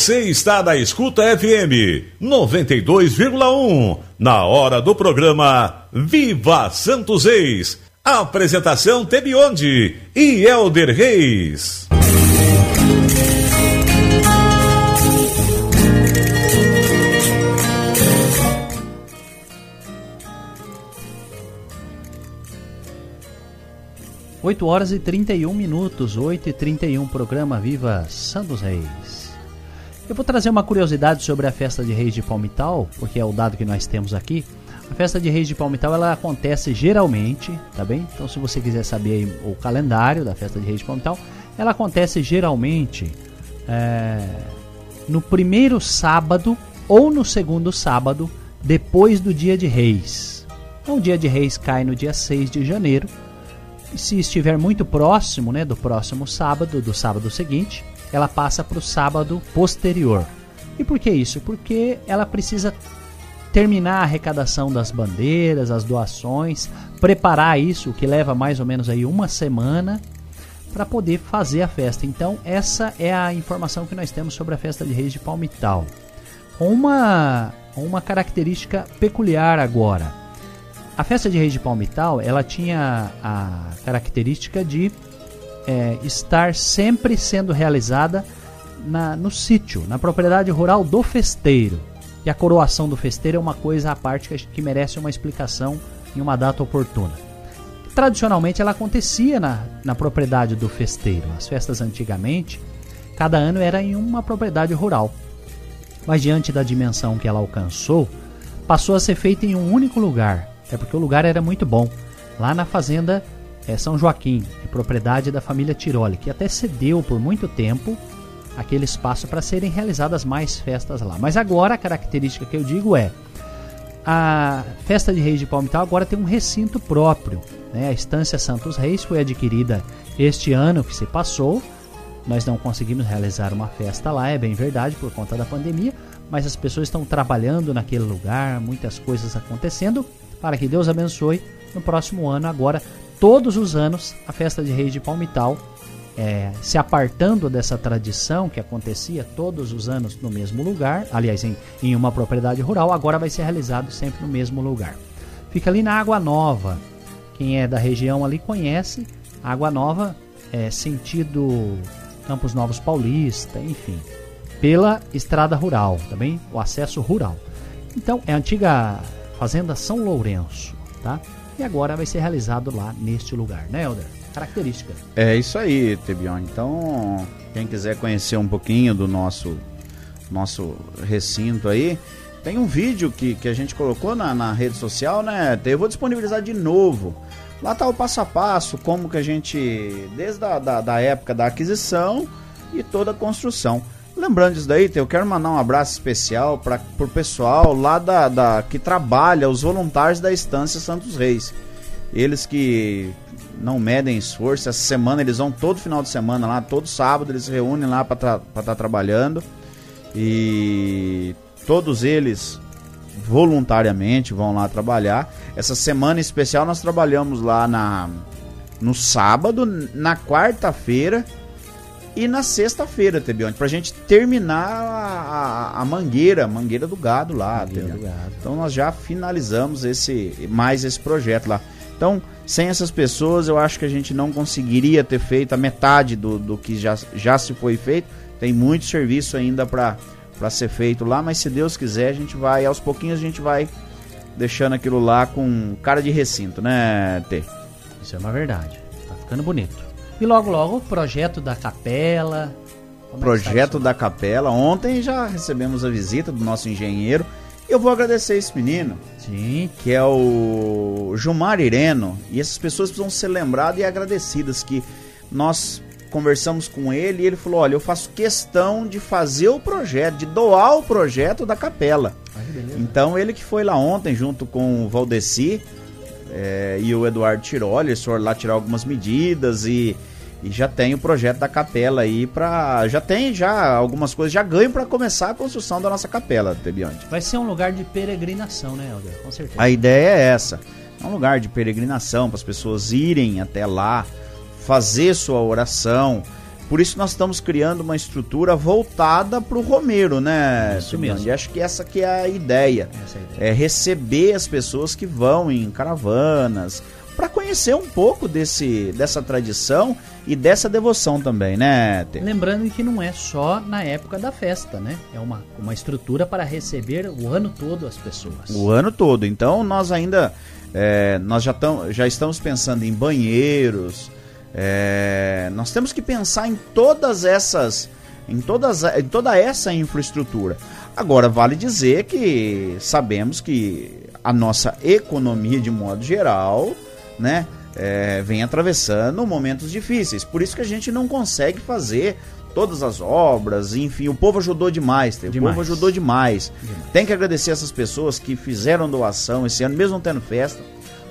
Você está na Escuta FM 92,1. Na hora do programa Viva Santos Reis. Apresentação Tebionde e Elder Reis. Oito horas e 31 minutos, oito e trinta e um, programa Viva Santos Reis. Eu vou trazer uma curiosidade sobre a festa de Reis de Palmital, porque é o dado que nós temos aqui. A festa de Reis de Palmital ela acontece geralmente, tá bem? Então, se você quiser saber o calendário da festa de Reis de Palmital, ela acontece geralmente é, no primeiro sábado ou no segundo sábado depois do dia de Reis. Então, o dia de Reis cai no dia 6 de janeiro. E se estiver muito próximo né, do próximo sábado, do sábado seguinte, ela passa para o sábado posterior. E por que isso? Porque ela precisa terminar a arrecadação das bandeiras, as doações, preparar isso, que leva mais ou menos aí uma semana para poder fazer a festa. Então, essa é a informação que nós temos sobre a festa de Reis de Palmital. Uma uma característica peculiar agora. A festa de Reis de Palmital, ela tinha a característica de é, estar sempre sendo realizada na, no sítio, na propriedade rural do festeiro. E a coroação do festeiro é uma coisa à parte que, que merece uma explicação em uma data oportuna. Tradicionalmente ela acontecia na, na propriedade do festeiro. As festas antigamente, cada ano era em uma propriedade rural. Mas diante da dimensão que ela alcançou, passou a ser feita em um único lugar. É porque o lugar era muito bom, lá na fazenda é São Joaquim, de propriedade da família Tiroli, que até cedeu por muito tempo aquele espaço para serem realizadas mais festas lá. Mas agora a característica que eu digo é a festa de Reis de Palmital agora tem um recinto próprio. Né? A Estância Santos Reis foi adquirida este ano que se passou. Nós não conseguimos realizar uma festa lá, é bem verdade, por conta da pandemia, mas as pessoas estão trabalhando naquele lugar, muitas coisas acontecendo, para que Deus abençoe no próximo ano agora todos os anos a festa de Reis de Palmital, é, se apartando dessa tradição que acontecia todos os anos no mesmo lugar, aliás, em, em uma propriedade rural, agora vai ser realizado sempre no mesmo lugar. Fica ali na Água Nova. Quem é da região ali conhece. Água Nova é sentido Campos Novos Paulista, enfim, pela estrada rural, também o acesso rural. Então, é a antiga Fazenda São Lourenço, tá? E agora vai ser realizado lá neste lugar, né, Helder? Característica. É isso aí, Tebion. Então, quem quiser conhecer um pouquinho do nosso nosso recinto aí, tem um vídeo que, que a gente colocou na, na rede social, né? Eu vou disponibilizar de novo. Lá tá o passo a passo, como que a gente, desde a da, da época da aquisição e toda a construção. Lembrando disso daí, eu quero mandar um abraço especial para o pessoal lá da, da que trabalha, os voluntários da Estância Santos Reis. Eles que não medem esforço, essa semana eles vão todo final de semana lá, todo sábado eles se reúnem lá para estar tá trabalhando. E todos eles voluntariamente vão lá trabalhar. Essa semana especial nós trabalhamos lá na no sábado, na quarta-feira e na sexta-feira, Tebione, pra gente terminar a, a, a, mangueira, mangueira do gado lá, mangueira do gado. Então nós já finalizamos esse mais esse projeto lá. Então, sem essas pessoas, eu acho que a gente não conseguiria ter feito a metade do, do que já, já se foi feito. Tem muito serviço ainda para ser feito lá, mas se Deus quiser, a gente vai, aos pouquinhos a gente vai deixando aquilo lá com cara de recinto, né, T? Isso é uma verdade. Tá ficando bonito. E logo, logo, o projeto da capela. Como projeto é da capela. Ontem já recebemos a visita do nosso engenheiro. Eu vou agradecer esse menino. Sim. Que é o Gilmar Ireno. E essas pessoas precisam ser lembradas e agradecidas que nós conversamos com ele e ele falou: Olha, eu faço questão de fazer o projeto, de doar o projeto da capela. então ele que foi lá ontem junto com o Valdeci é, e o Eduardo Tiroli, eles foram lá tirar algumas medidas e, e já tem o projeto da capela aí para já tem já algumas coisas já ganho para começar a construção da nossa capela, Tebionte. Vai ser um lugar de peregrinação, né, Helder? Com certeza. A ideia é essa. É um lugar de peregrinação para as pessoas irem até lá, fazer sua oração, por isso nós estamos criando uma estrutura voltada para o Romeiro, né? Isso mesmo. E acho que essa que é a ideia. Essa é, a ideia. é receber as pessoas que vão em caravanas para conhecer um pouco desse, dessa tradição e dessa devoção também, né? Lembrando que não é só na época da festa, né? É uma, uma estrutura para receber o ano todo as pessoas. O ano todo. Então nós ainda é, nós já, tam, já estamos pensando em banheiros, é, nós temos que pensar em todas essas em, todas, em toda essa infraestrutura. Agora, vale dizer que sabemos que a nossa economia, de modo geral, né, é, vem atravessando momentos difíceis. Por isso que a gente não consegue fazer todas as obras, enfim, o povo ajudou demais, o Demais. povo ajudou demais. Tem que agradecer essas pessoas que fizeram doação esse ano, mesmo tendo festa,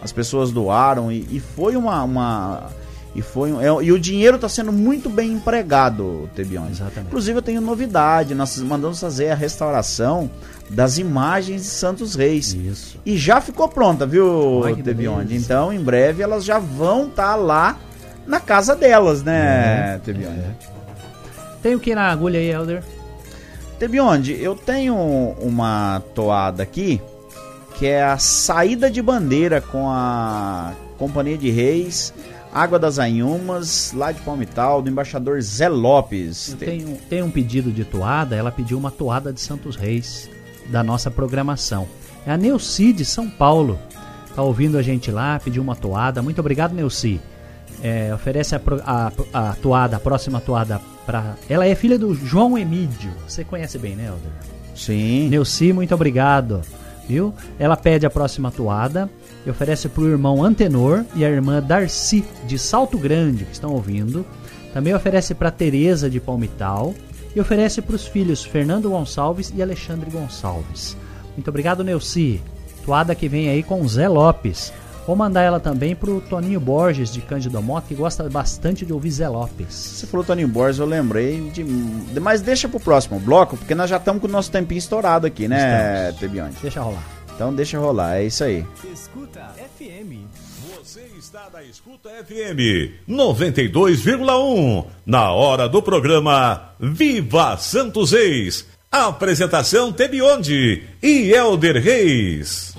as pessoas doaram e, e foi uma, uma e foi é- e o dinheiro está sendo muito bem empregado, Tebione. Exatamente. Inclusive eu tenho novidade, nós mandamos fazer a restauração das imagens de Santos Reis. Isso. E já ficou pronta, viu, Tebionde? beleza. Então, em breve elas já vão estar lá na casa delas, né, É, Tebionde? Tem o que na agulha aí, Elder? Tebionde, eu tenho uma toada aqui que é a saída de bandeira com a Companhia de Reis, Água das Anhumas, lá de Palmital, do embaixador Zé Lopes. Tem um pedido de toada, ela pediu uma toada de Santos Reis da nossa programação. É a Neuci de São Paulo. Tá ouvindo a gente lá, pediu uma toada. Muito obrigado, Neuci. É, oferece a, a- a toada, a próxima toada para. Ela é filha do João Emídio. Você conhece bem, né, Elder? Sim. Neuci, muito obrigado. Viu? Ela pede a próxima toada e oferece pro irmão Antenor e a irmã Darcy de Salto Grande, que estão ouvindo. Também oferece para Teresa de Palmital e oferece para os filhos Fernando Gonçalves e Alexandre Gonçalves. Muito obrigado, Neuci. Toada que vem aí com Zé Lopes. Vou mandar ela também pro Toninho Borges de Cândido Mota, que gosta bastante de ouvir Zé Lopes. Você falou Toninho Borges, eu lembrei de. Mas deixa pro próximo bloco, porque nós já estamos com o nosso tempinho estourado aqui, né, Tebionde? Deixa rolar. Então deixa rolar, é isso aí. Escuta FM. Você está na Escuta FM 92,1. Na hora do programa Viva Santos Reis. Apresentação Tebionde e Elder Reis.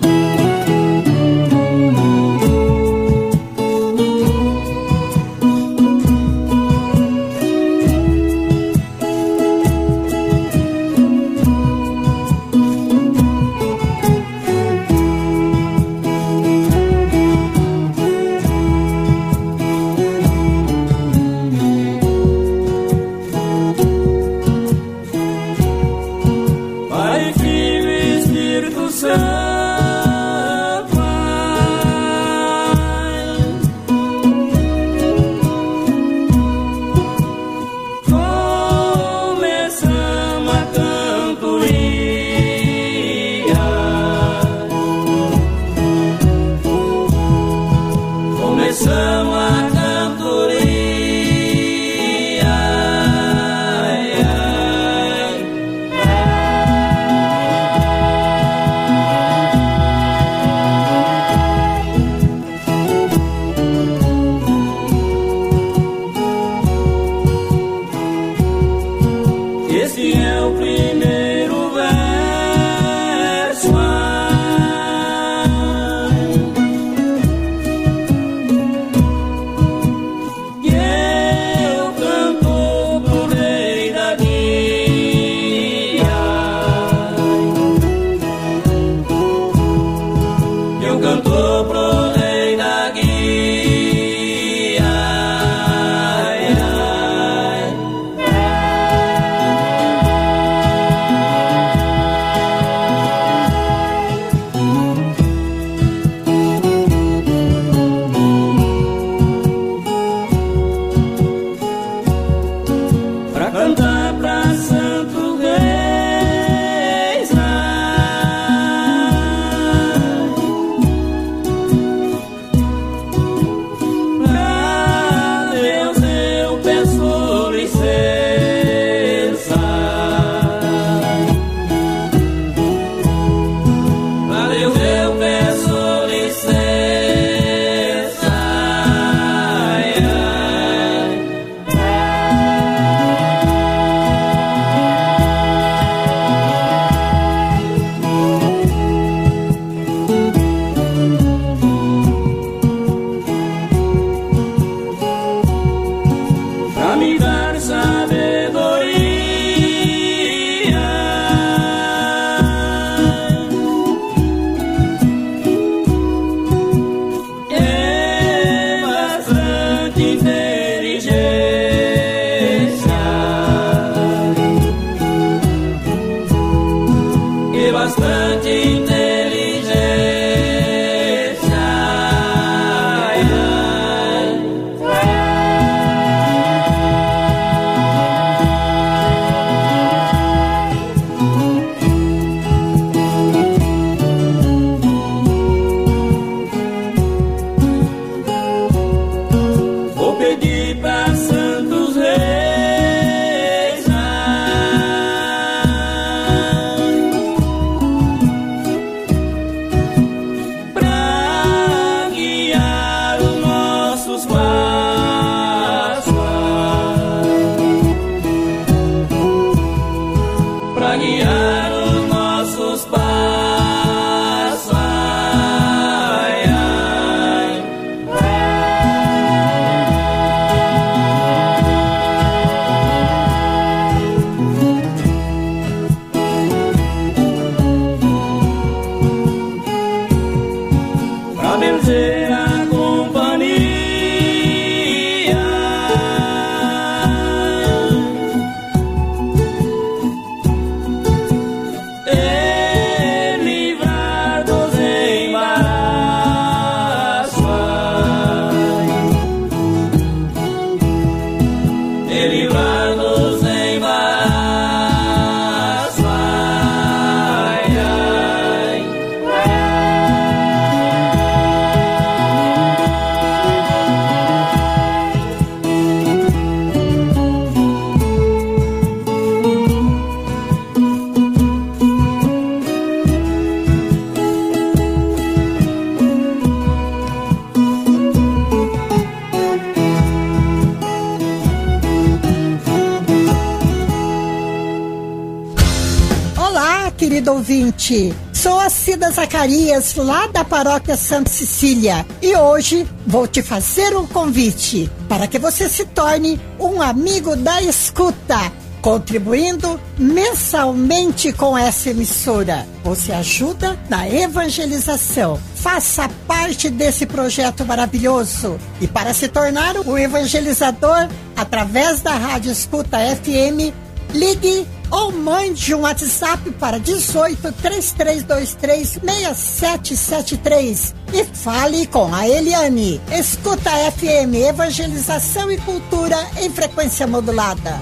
Zacarias, lá da paróquia Santa Cecília, e hoje vou te fazer um convite para que você se torne um amigo da escuta, contribuindo mensalmente com essa emissora. Você ajuda na evangelização. Faça parte desse projeto maravilhoso. E para se tornar um evangelizador através da Rádio Escuta FM, ligue ou mande um WhatsApp para 18 3323 6773 e fale com a Eliane. Escuta FM Evangelização e Cultura em frequência modulada.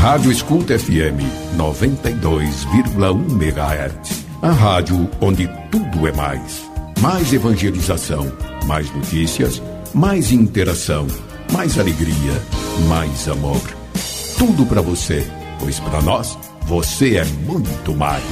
Rádio Escuta FM 92,1 MHz. A rádio onde tudo é mais. Mais evangelização, mais notícias, mais interação, mais alegria mais amor. Tudo para você, pois para nós você é muito mais.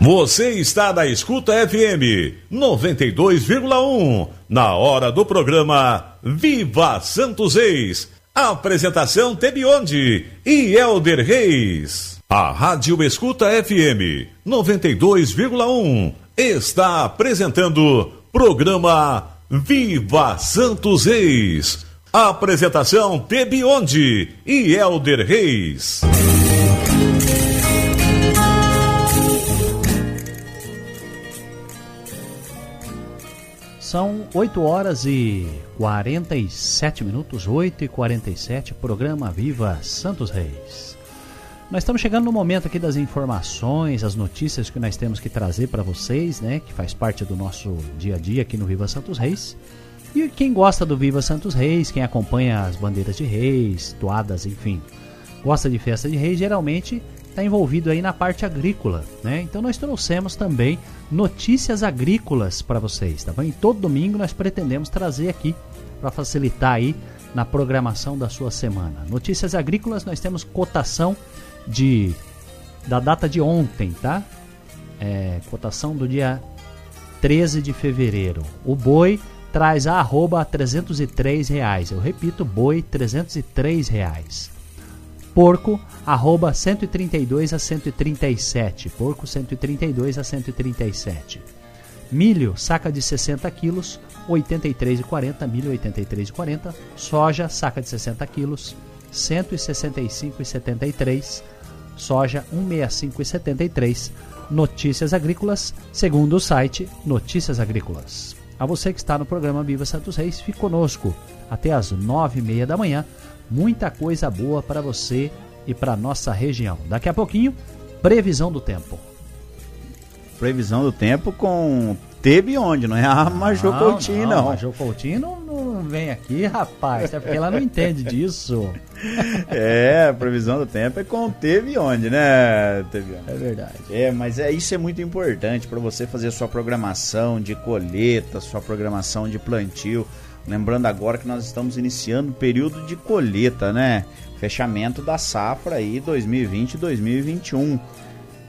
Você está na Escuta FM 92,1 na hora do programa Viva Santos Reis. Apresentação Tebionde e Elder Reis. A Rádio Escuta FM 92,1 está apresentando programa Viva Santos Reis! Apresentação Tebionde e Elder Reis. São 8 horas e 47 minutos, 8 e 47, programa Viva Santos Reis. Nós estamos chegando no momento aqui das informações, as notícias que nós temos que trazer para vocês, né? Que faz parte do nosso dia a dia aqui no Viva Santos Reis. E quem gosta do Viva Santos Reis, quem acompanha as bandeiras de reis, toadas, enfim, gosta de festa de reis, geralmente está envolvido aí na parte agrícola, né? Então nós trouxemos também notícias agrícolas para vocês, tá bom? E todo domingo nós pretendemos trazer aqui para facilitar aí na programação da sua semana. Notícias agrícolas nós temos cotação de da data de ontem, tá? É, cotação do dia 13 de fevereiro. O boi traz a arroba a 303 reais. Eu repito, boi 303 reais. Porco arroba 132 a 137. Porco 132 a 137. Milho, saca de 60 quilos, 83,40. Milho 83,40. Soja, saca de 60 quilos, 165,73 soja 165,73. Notícias agrícolas, segundo o site Notícias Agrícolas. A você que está no programa Viva Santos Reis, fique conosco até as nove e meia da manhã. Muita coisa boa para você e para nossa região. Daqui a pouquinho, previsão do tempo. Previsão do tempo com teve onde, não é a Major Coutinho, não. não. Major Coutinho não, vem aqui, rapaz, até porque ela não entende disso. É, a previsão do tempo é com teve onde, né, teve onde. É verdade. É, mas é isso é muito importante para você fazer sua programação de colheita, sua programação de plantio. Lembrando agora que nós estamos iniciando o período de colheita, né? Fechamento da safra aí 2020-2021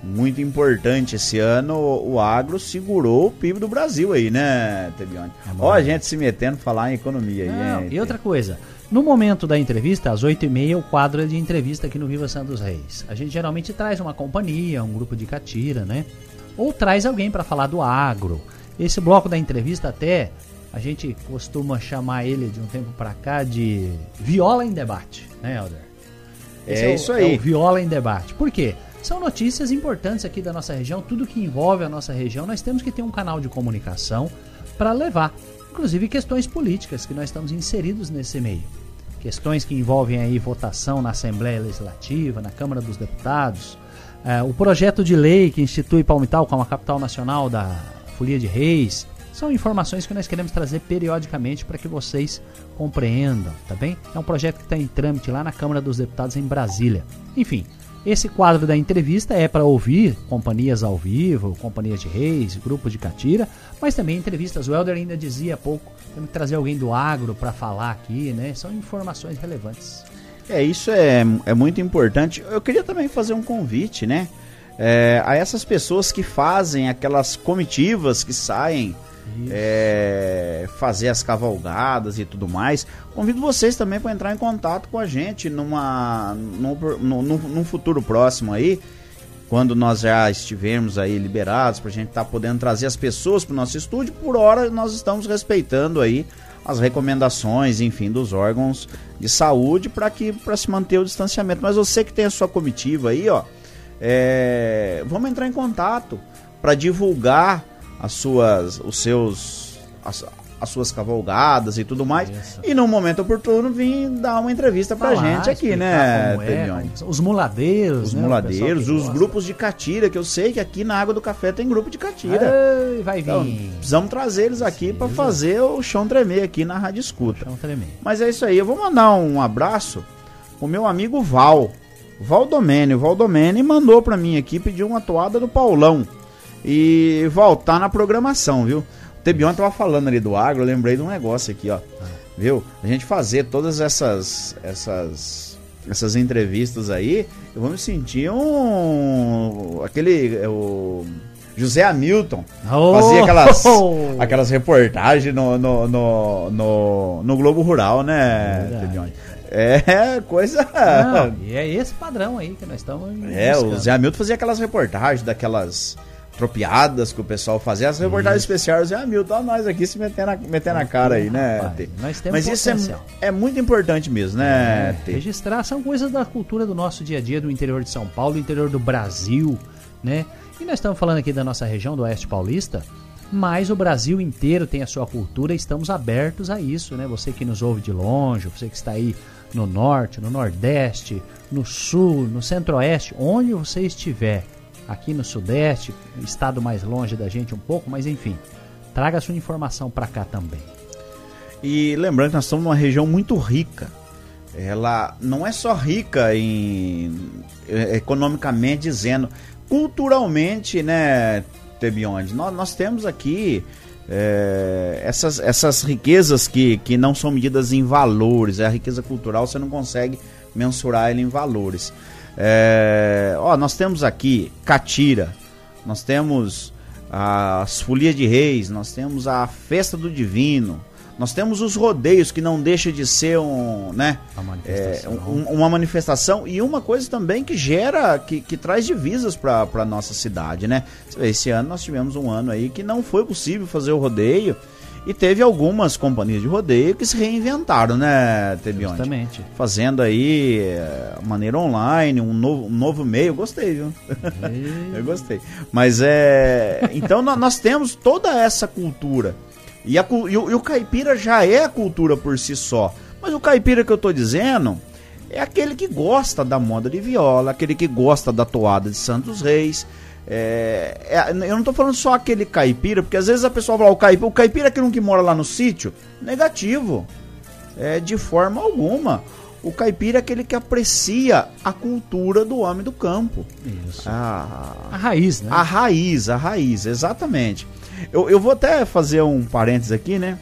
muito importante esse ano, o agro segurou o PIB do Brasil aí, né, Tebione? É Ó, a gente se metendo falar em economia Não, aí. E outra coisa, no momento da entrevista, às 8h30, o quadro é de entrevista aqui no Viva Santos Reis. A gente geralmente traz uma companhia, um grupo de catira, né? Ou traz alguém para falar do agro. Esse bloco da entrevista até a gente costuma chamar ele de um tempo para cá de Viola em Debate, né, Helder? Esse é, é o, isso aí. É o Viola em Debate. Por quê? São notícias importantes aqui da nossa região, tudo que envolve a nossa região, nós temos que ter um canal de comunicação para levar, inclusive questões políticas que nós estamos inseridos nesse meio. Questões que envolvem aí votação na Assembleia Legislativa, na Câmara dos Deputados, é, o projeto de lei que institui Palmital como a capital nacional da Folia de Reis, são informações que nós queremos trazer periodicamente para que vocês compreendam, tá bem? É um projeto que está em trâmite lá na Câmara dos Deputados em Brasília. Enfim, esse quadro da entrevista é para ouvir companhias ao vivo, companhias de reis, grupos de catira, mas também entrevistas. O Helder ainda dizia há pouco, temos que trazer alguém do agro para falar aqui, né? São informações relevantes. É, isso é, é muito importante. Eu queria também fazer um convite, né? É, a essas pessoas que fazem aquelas comitivas que saem é, fazer as cavalgadas e tudo mais. Convido vocês também para entrar em contato com a gente numa, num, num, num futuro próximo aí, quando nós já estivermos aí liberados, para a gente estar tá podendo trazer as pessoas para o nosso estúdio. Por hora, nós estamos respeitando aí as recomendações, enfim, dos órgãos de saúde para que para se manter o distanciamento. Mas você que tem a sua comitiva aí, ó, é, vamos entrar em contato para divulgar as suas, os seus, as, as suas cavalgadas e tudo mais. Isso. E no momento oportuno vim dar uma entrevista pra Falar, gente aqui, né, é, Os muladeiros, Os né, muladeiros, os gosta. grupos de catira, que eu sei que aqui na Água do Café tem grupo de catira. Ei, vai vir. Então, precisamos trazer eles aqui para fazer o chão tremer aqui na Rádio Escuta. chão tremer. Mas é isso aí, eu vou mandar um abraço o meu amigo Val. Val Domênio. Val Domênio mandou para mim aqui pedir uma toada do Paulão e voltar na programação, viu? O Tebion tava falando ali do agro, eu lembrei de um negócio aqui, ó. Viu? A gente fazer todas essas essas essas entrevistas aí, eu vou me sentir um aquele é, o José Hamilton oh! fazia aquelas, aquelas reportagens no, no, no, no, no Globo Rural, né, é, é coisa. Não, e é esse padrão aí que nós estamos. É, buscando. o Zé Hamilton fazia aquelas reportagens daquelas tropiadas que o pessoal fazia, as reportagens isso. especiais, ah, Milton, ó, nós aqui se metendo na, metendo na cara aí, né? Rapaz, nós temos Mas isso é, é, muito importante mesmo, né? É, registrar são coisas da cultura do nosso dia a dia, do interior de São Paulo, do interior do Brasil, né? E nós estamos falando aqui da nossa região, do Oeste Paulista, mas o Brasil inteiro tem a sua cultura e estamos abertos a isso, né? Você que nos ouve de longe, você que está aí no norte, no nordeste, no sul, no centro-oeste, onde você estiver, aqui no Sudeste, estado mais longe da gente um pouco, mas enfim, traga sua informação para cá também. E lembrando que nós estamos numa região muito rica. Ela não é só rica em é, economicamente dizendo, culturalmente, né, Tebionde? Nós, nós temos aqui é, essas, essas riquezas que, que não são medidas em valores. É a riqueza cultural você não consegue mensurar ela em valores. É, ó, nós temos aqui Catira, nós temos as Folias de Reis, nós temos a Festa do Divino, nós temos os rodeios que não deixa de ser um, né, é, um, uma manifestação e uma coisa também que gera, que, que traz divisas para a nossa cidade, né? Esse ano nós tivemos um ano aí que não foi possível fazer o rodeio e teve algumas companhias de rodeio que se reinventaram, né, Tebione? Justamente. Fazendo aí é, maneira online, um novo, um novo meio. Gostei, viu? Eu gostei. Mas é. Então nós temos toda essa cultura. E, a, e, o, e o caipira já é a cultura por si só. Mas o caipira que eu tô dizendo é aquele que gosta da moda de viola, aquele que gosta da toada de Santos Reis. É, é, eu não tô falando só aquele caipira, porque às vezes a pessoa fala, o caipira, o caipira é aquele que mora lá no sítio. Negativo. É, de forma alguma. O caipira é aquele que aprecia a cultura do homem do campo. Isso. A, A raiz, né? a raiz, a raiz, exatamente. Eu, eu vou até fazer um parênteses aqui, né?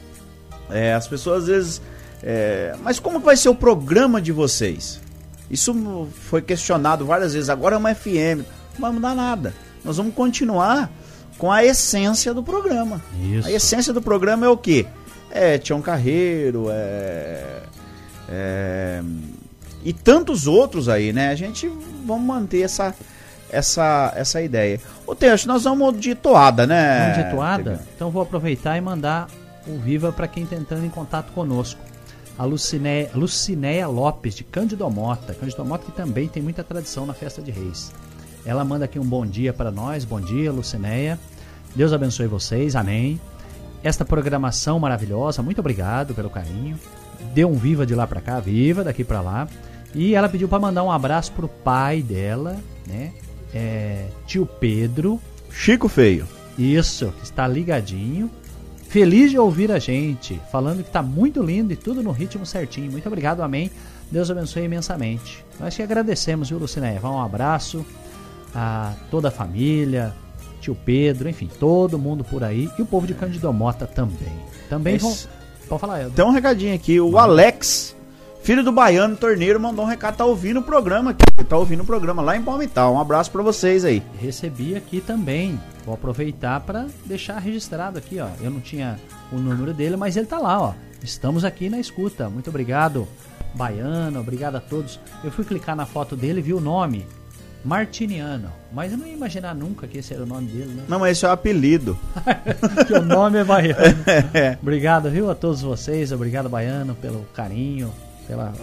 É, as pessoas às vezes. é, mas como vai ser o programa de vocês? Isso foi questionado várias vezes. Agora é uma FM. Não vai mudar nada. Nós vamos continuar com a essência do programa. Isso. A essência do programa é o quê? É Tião Carreiro, é, é, e tantos outros aí, né? A gente vamos manter essa essa essa ideia. O texto nós vamos de toada, né? Vamos de toada? Então vou aproveitar e mandar o Viva para quem está entrando em contato conosco. A Lucinéia, Lucinéia Lopes, de Cândido Mota. Cândido Mota que também tem muita tradição na festa de reis. Ela manda aqui um bom dia para nós. Bom dia, Lucinéia. Deus abençoe vocês. Amém. Esta programação maravilhosa, muito obrigado pelo carinho. Deu um viva de lá para cá, viva daqui para lá. E ela pediu para mandar um abraço pro pai dela, né? É, tio Pedro. Chico Feio. Isso, que está ligadinho. Feliz de ouvir a gente, falando que tá muito lindo e tudo no ritmo certinho. Muito obrigado, amém. Deus abençoe imensamente. Nós que agradecemos, viu, Lucinéia? Um abraço a toda a família, tio Pedro, enfim, todo mundo por aí e o povo de Cândido Mota também. Também Esse- vão. Pode falar, Eldo. Tem um recadinho aqui. O Alex, filho do Baiano Torneiro, mandou um recado. Tá ouvindo o programa aqui. Tá ouvindo o programa lá em Palmital. Um abraço pra vocês aí. Recebi aqui também. Vou aproveitar para deixar registrado aqui, ó. Eu não tinha o número dele, mas ele tá lá, ó. Estamos aqui na escuta. Muito obrigado, Baiano. Obrigado a todos. Eu fui clicar na foto dele e vi o nome. Martiniano. Mas eu não ia imaginar nunca que esse era o nome dele, né? Não, mas esse é o apelido. que o nome é Baiano. Obrigado, viu, a todos vocês. Obrigado, Baiano, pelo carinho, pela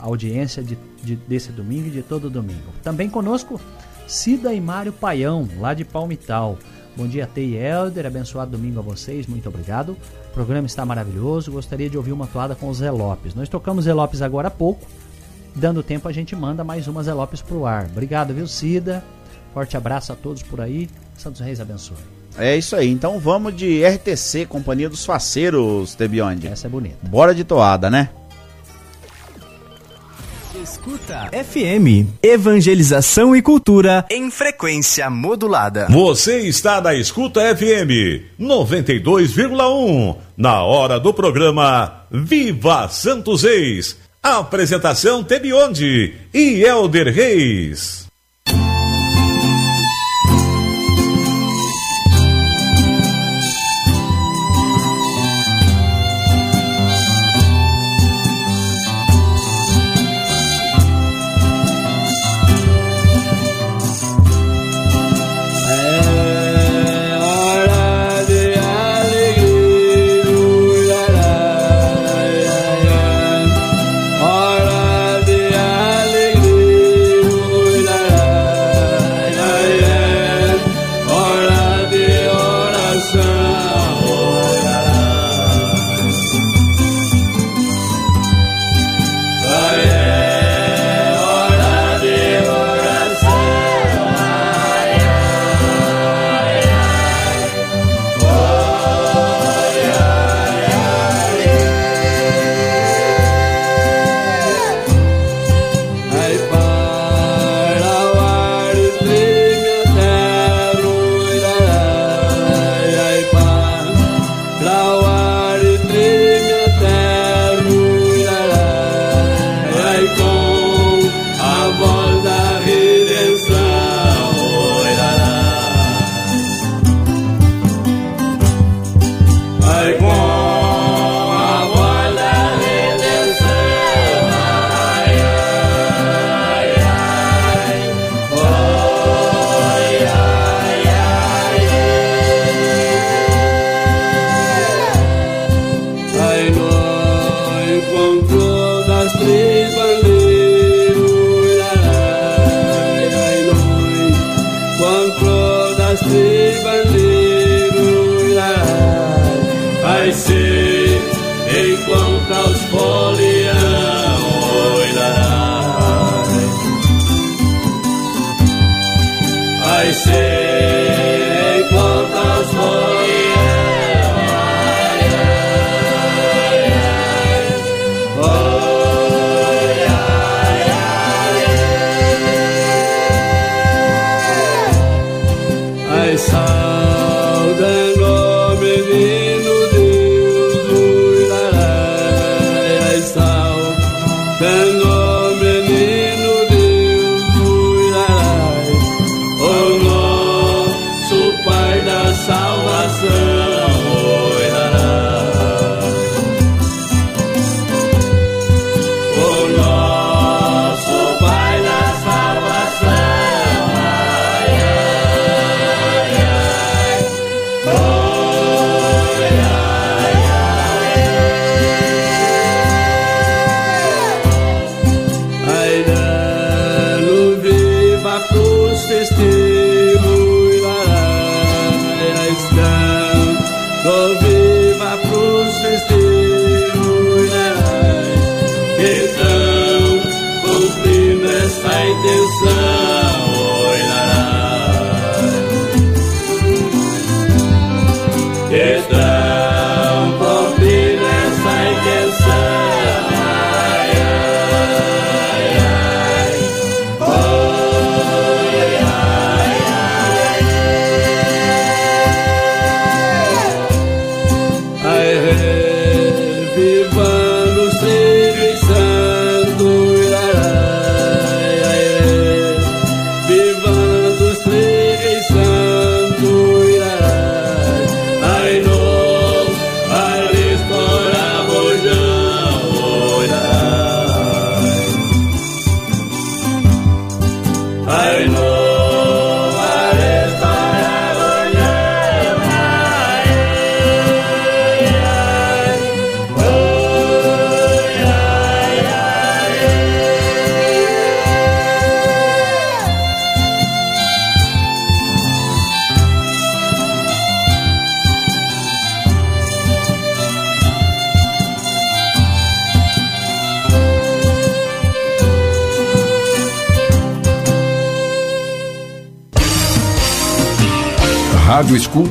audiência de, de- desse domingo e de todo domingo. Também conosco, Cida e Mário Paião, lá de Palmital. Bom dia, Tei e Helder. Abençoado domingo a vocês. Muito obrigado. O programa está maravilhoso. Gostaria de ouvir uma toada com o Zé Lopes. Nós tocamos Zé Lopes agora há pouco. Dando tempo, a gente manda mais uma Zé Lopes pro ar. Obrigado, viu, Cida? Forte abraço a todos por aí. Santos Reis abençoe. É isso aí. Então vamos de RTC, Companhia dos Faceiros, Tebionde. Essa é bonita. Bora de toada, né? Escuta FM, evangelização e cultura em frequência modulada. Você está na Escuta FM 92,1 na hora do programa Viva Santos Reis. Apresentação Tebionde e Elder Reis.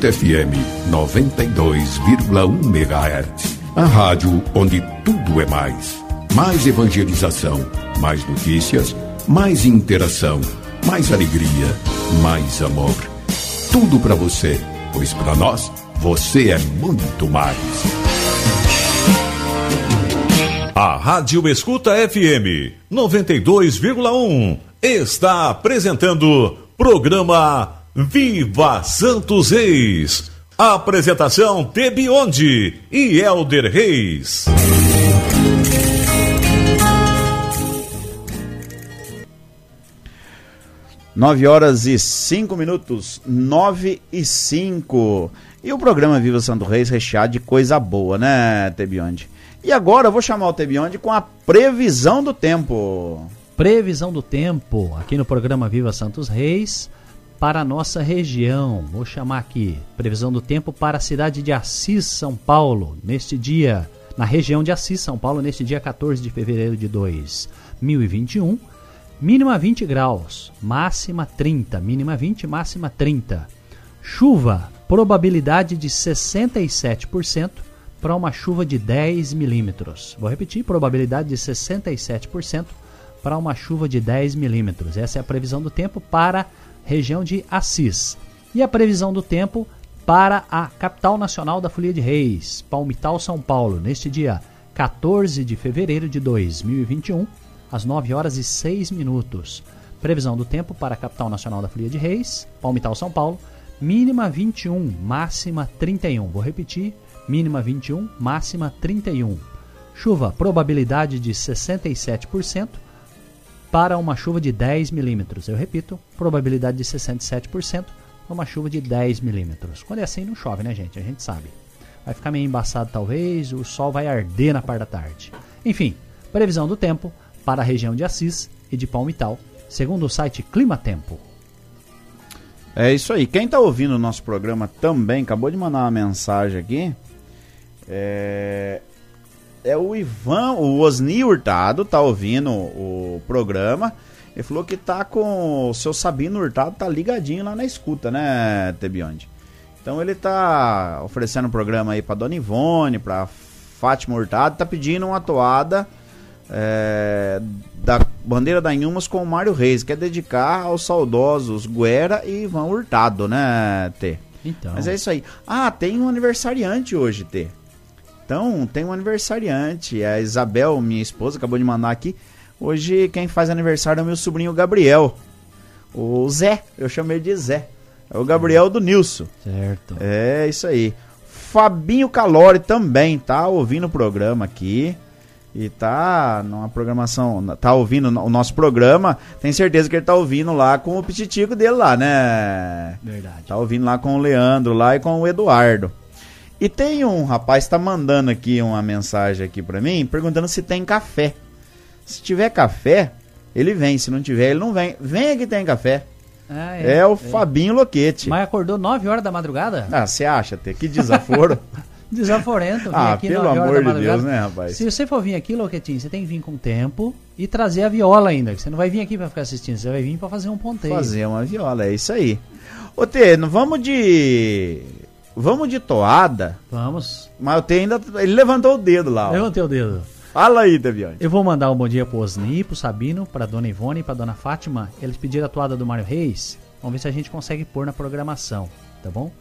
Escuta FM 92,1 MHz. A rádio onde tudo é mais. Mais evangelização, mais notícias, mais interação, mais alegria, mais amor. Tudo para você, pois para nós você é muito mais. A Rádio Escuta FM 92,1 está apresentando programa Viva Santos Reis. Apresentação Tebionde e Elder Reis. Nove horas e cinco minutos, nove e cinco. E o programa Viva Santo Reis recheado de coisa boa, né, Tebionde? E agora eu vou chamar o Tebionde com a previsão do tempo. Previsão do tempo aqui no programa Viva Santos Reis para a nossa região. Vou chamar aqui previsão do tempo para a cidade de Assis, São Paulo, neste dia, na região de Assis, São Paulo, neste dia 14 de fevereiro de 2021. Mínima 20 graus, máxima 30, mínima 20, máxima 30. Chuva, probabilidade de 67% para uma chuva de 10 milímetros. Vou repetir, probabilidade de 67% para uma chuva de 10 milímetros. Essa é a previsão do tempo para região de Assis. E a previsão do tempo para a capital nacional da Folia de Reis, Palmital, São Paulo, neste dia 14 de fevereiro de 2021, às 9 horas e 6 minutos. Previsão do tempo para a capital nacional da Folia de Reis, Palmital, São Paulo, mínima 21, máxima 31. Vou repetir, mínima 21, máxima 31. Chuva, probabilidade de 67% para uma chuva de 10 milímetros. Eu repito, probabilidade de 67% para uma chuva de 10 milímetros. Quando é assim, não chove, né, gente? A gente sabe. Vai ficar meio embaçado, talvez, o sol vai arder na parte da tarde. Enfim, previsão do tempo para a região de Assis e de Palmital, segundo o site Clima Tempo. É isso aí. Quem está ouvindo o nosso programa também acabou de mandar uma mensagem aqui. É, é o Ivan, o Osni Hurtado tá ouvindo o programa Ele falou que tá com o seu Sabino Hurtado, tá ligadinho lá na escuta, né, Tebionde? Então ele tá oferecendo um programa aí pra Dona Ivone, pra Fátima Hurtado, tá pedindo uma toada é, da Bandeira da Inhumas com o Mário Reis, quer dedicar aos saudosos Guera e Ivan Hurtado, né, T? Então. Mas é isso aí. Ah, tem um aniversariante hoje, T. Então, tem um aniversariante. A Isabel, minha esposa, acabou de mandar aqui. Hoje quem faz aniversário é o meu sobrinho Gabriel. O Zé, eu chamei de Zé. É o Gabriel do Nilson. Certo. É isso aí. Fabinho Calori também tá ouvindo o programa aqui. E tá numa programação. Tá ouvindo o nosso programa. Tem certeza que ele tá ouvindo lá com o pititico dele lá, né? Verdade. Tá ouvindo lá com o Leandro lá e com o Eduardo. E tem um rapaz que tá mandando aqui uma mensagem aqui pra mim, perguntando se tem café. Se tiver café, ele vem. Se não tiver, ele não vem. Vem aqui tem café. Ah, É, o Fabinho Loquete. Mas acordou 9 horas da madrugada? Ah, você acha, Tê? Que desaforo. Desaforento. Ah, aqui pelo 9 horas amor de Deus, né, rapaz? Se você for vir aqui, Loquetinho, você tem que vir com tempo e trazer a viola ainda. que Você não vai vir aqui pra ficar assistindo, você vai vir pra fazer um ponteio. Fazer uma viola, é isso aí. Ô, Tê, não vamos de. Vamos de toada. Vamos. Mas o Tê ainda. Ele levantou o dedo lá. ó. Levantei o dedo. Fala aí, Deviante. Eu vou mandar um bom dia pro Osni, pro Sabino, pra Dona Ivone e pra Dona Fátima. Eles pediram a toada do Mário Reis. Vamos ver se a gente consegue pôr na programação, tá bom?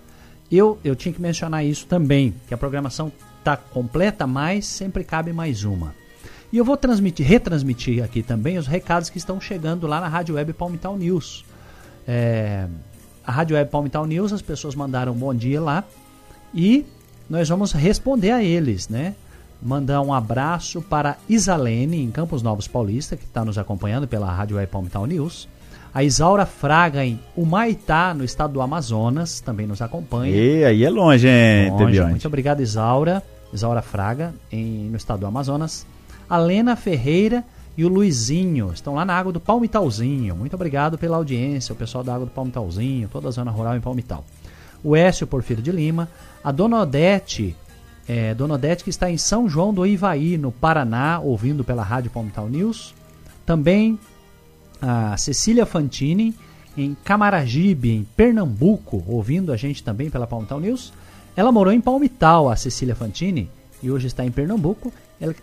Eu, eu tinha que mencionar isso também, que a programação tá completa, mas sempre cabe mais uma. E eu vou transmitir, retransmitir aqui também os recados que estão chegando lá na Rádio Web Palmital News. É, a Rádio Web Palmital News, as pessoas mandaram um bom dia lá e nós vamos responder a eles, né? Mandar um abraço para Isalene, em Campos Novos Paulista, que está nos acompanhando pela Rádio Web Palmital News. A Isaura Fraga, em Humaitá, no estado do Amazonas, também nos acompanha. E aí é longe, hein, Longe. Muito obrigado, Isaura. Isaura Fraga, em, no estado do Amazonas. A Lena Ferreira e o Luizinho estão lá na Água do Palmitalzinho. Muito obrigado pela audiência, o pessoal da Água do Palmitalzinho, toda a zona rural em Palmital. O Écio Porfírio de Lima. A Dona Odete, é, Dona Odete que está em São João do Ivaí, no Paraná, ouvindo pela Rádio Palmital News. Também a Cecília Fantini, em Camaragibe, em Pernambuco, ouvindo a gente também pela Palmital News. Ela morou em Palmital, a Cecília Fantini, e hoje está em Pernambuco.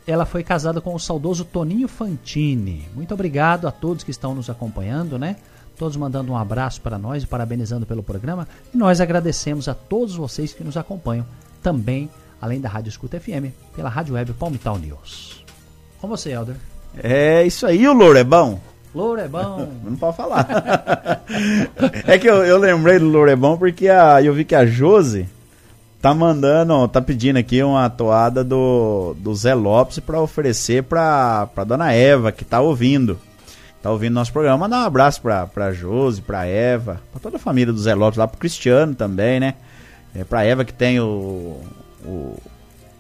Ela, foi casada com o saudoso Toninho Fantini. Muito obrigado a todos que estão nos acompanhando, né? Todos mandando um abraço para nós e parabenizando pelo programa. E nós agradecemos a todos vocês que nos acompanham também, além da Rádio Escuta FM, pela Rádio Web Palmital News. Com você, Helder. É isso aí, o louro é bom. Louro é bom. Não pode falar. é que eu, eu lembrei do louro é bom porque a, eu vi que a Josi tá mandando, tá pedindo aqui uma toada do, do Zé Lopes pra oferecer pra, pra dona Eva, que tá ouvindo. Tá ouvindo nosso programa. Mandar um abraço pra, pra Josi, pra Eva, pra toda a família do Zé Lopes, lá pro Cristiano também, né? É, pra Eva que tem o, o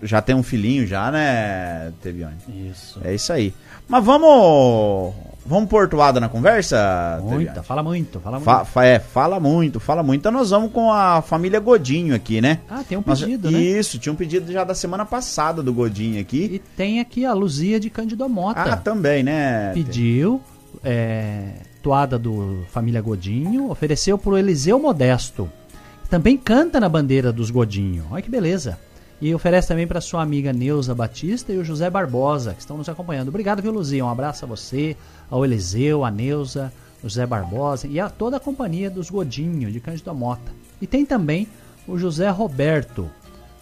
já tem um filhinho já, né, Tebione? Isso. É isso aí. Mas vamos. Vamos pôr toada na conversa? Muita, fala muito, fala muito. Fa- é, fala muito, fala muito. Então nós vamos com a família Godinho aqui, né? Ah, tem um Nós- pedido, né? Isso, tinha um pedido já da semana passada do Godinho aqui. E tem aqui a Luzia de Cândido Mota. Ah, também, né? Pediu é, toada do Família Godinho, ofereceu pro Eliseu Modesto. Também canta na bandeira dos Godinho. Olha que beleza. E oferece também para sua amiga Neuza Batista e o José Barbosa, que estão nos acompanhando. Obrigado, viu, Luzia? Um abraço a você, ao Eliseu, a Neuza, o José Barbosa e a toda a companhia dos Godinho de Cândido Mota. E tem também o José Roberto,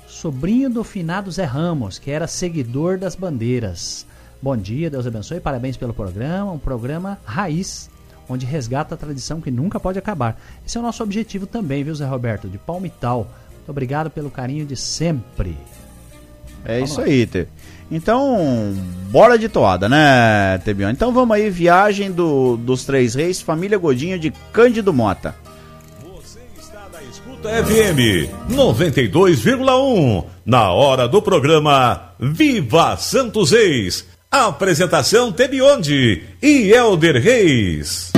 sobrinho do finado Zé Ramos, que era seguidor das bandeiras. Bom dia, Deus abençoe, parabéns pelo programa, um programa raiz, onde resgata a tradição que nunca pode acabar. Esse é o nosso objetivo também, viu, Zé Roberto, de Palmital. Muito obrigado pelo carinho de sempre. É Vamos isso lá. aí, Te. Então, bora de toada, né, Tebione? Então vamos aí, viagem do, dos Três Reis, família Godinho de Cândido Mota. Escuta FM 92,1 na hora do programa Viva Santos Reis. Apresentação Tebionde e Elder Reis.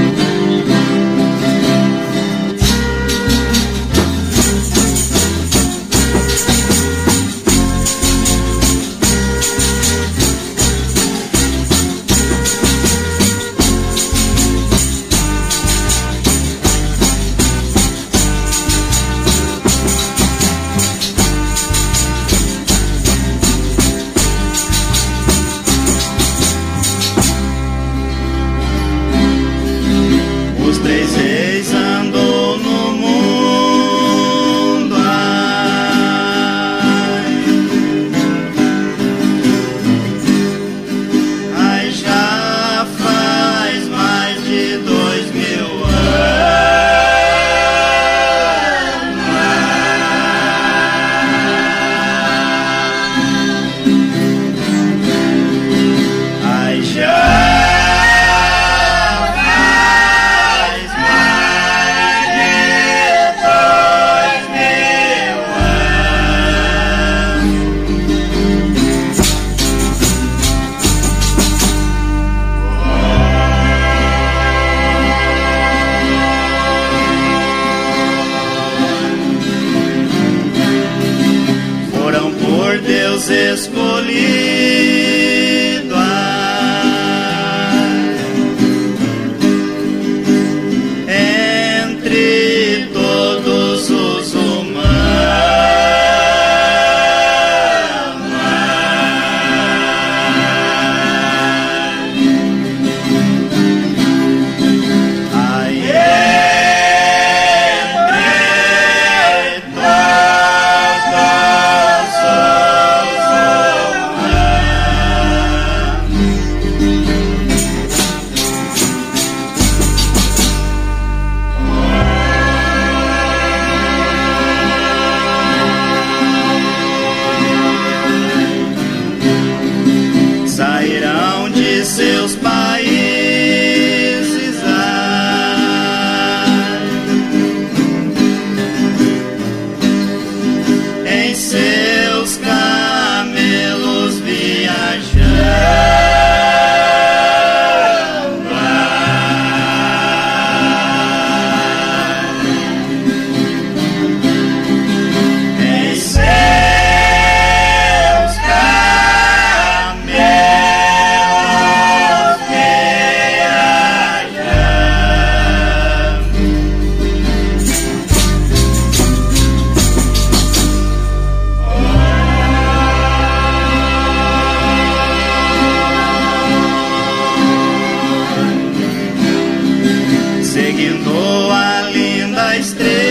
Linda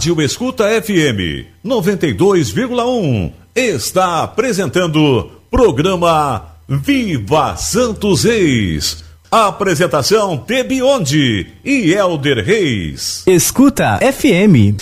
Rádio Escuta FM 92,1 está apresentando programa Viva Santos Reis. Apresentação Tebionde e Elder Reis. Escuta FM.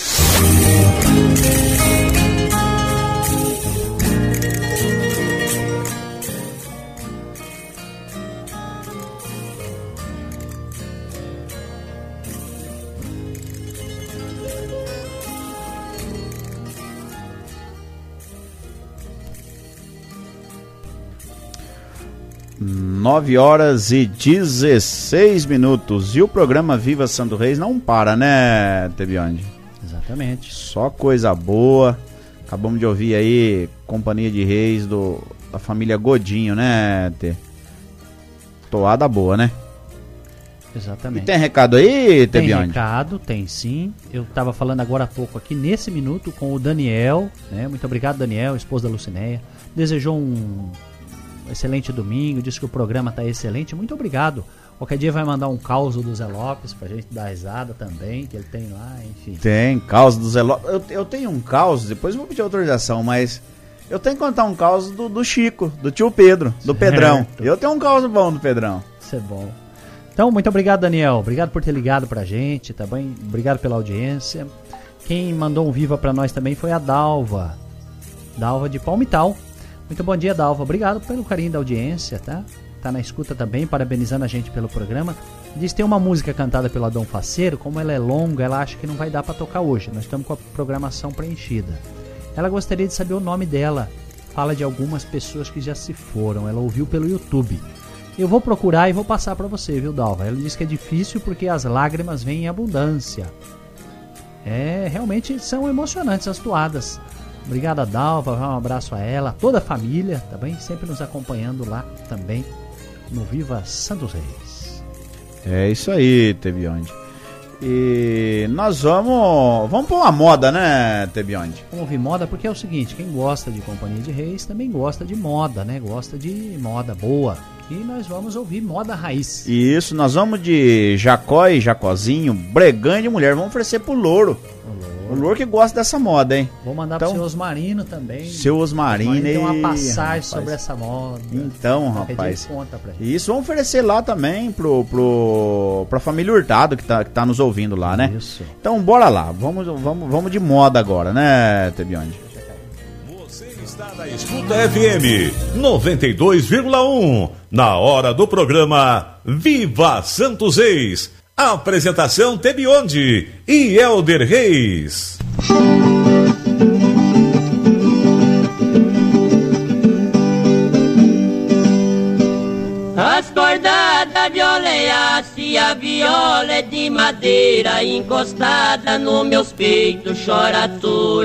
Nove horas e 16 minutos. E o programa Viva Santo Reis não para, né, Tebionde? Exatamente. Só coisa boa. Acabamos de ouvir aí Companhia de Reis do, da família Godinho, né, Tê? Toada boa, né? Exatamente. E tem recado aí, Tem Tebionde? recado, tem sim. Eu estava falando agora há pouco aqui, nesse minuto, com o Daniel. Né? Muito obrigado, Daniel, esposa da Lucinéia. Desejou um excelente domingo, disse que o programa está excelente. Muito obrigado. Qualquer dia vai mandar um caos do Zé Lopes pra gente dar risada também, que ele tem lá, enfim. Tem, caos do Zé Lopes. Eu, eu tenho um caos, depois vou pedir autorização, mas eu tenho que contar um caos do, do Chico, do tio Pedro, do Certo. Pedrão. Eu tenho um caos bom do Pedrão. Isso é bom. Então, muito obrigado, Daniel. Obrigado por ter ligado pra gente, tá bem? Obrigado pela audiência. Quem mandou um viva pra nós também foi a Dalva. Dalva de Palmital. Muito bom dia, Dalva. Obrigado pelo carinho da audiência, tá? Tá na escuta também, parabenizando a gente pelo programa. Diz tem uma música cantada pelo Adão Faceiro, como ela é longa, ela acha que não vai dar para tocar hoje. Nós estamos com a programação preenchida. Ela gostaria de saber o nome dela. Fala de algumas pessoas que já se foram. Ela ouviu pelo YouTube. Eu vou procurar e vou passar para você, viu, Dalva? Ela diz que é difícil porque as lágrimas vêm em abundância. É, realmente são emocionantes as toadas. Obrigado a Dalva, um abraço a ela, toda a família, tá bem? Sempre nos acompanhando lá também no Viva Santos Reis. É isso aí, Tebionde. E nós vamos. Vamos pôr uma moda, né, Tebionde? Vamos ouvir moda porque é o seguinte: quem gosta de Companhia de Reis também gosta de moda, né? Gosta de moda boa. E nós vamos ouvir moda raiz. Isso, nós vamos de Jacó e Jacozinho, Breganha de mulher. Vamos oferecer pro louro. O louro que gosta dessa moda, hein? Vou mandar então, pro seu Osmarino também. Seu Osmarino. Tem uma passagem rapaz. sobre essa moda. Então, rapaz. Isso vamos oferecer lá também pro, pro, pra família Hurtado que tá, que tá nos ouvindo lá, né? Isso. Então, bora lá. Vamos, vamos, vamos de moda agora, né, Tebionde? Você está na Escuta FM 92,1. Na hora do programa Viva Santos Reis. Apresentação Tebionde e Elder Reis. As violeia, se a viola é de madeira encostada nos meus peitos, chora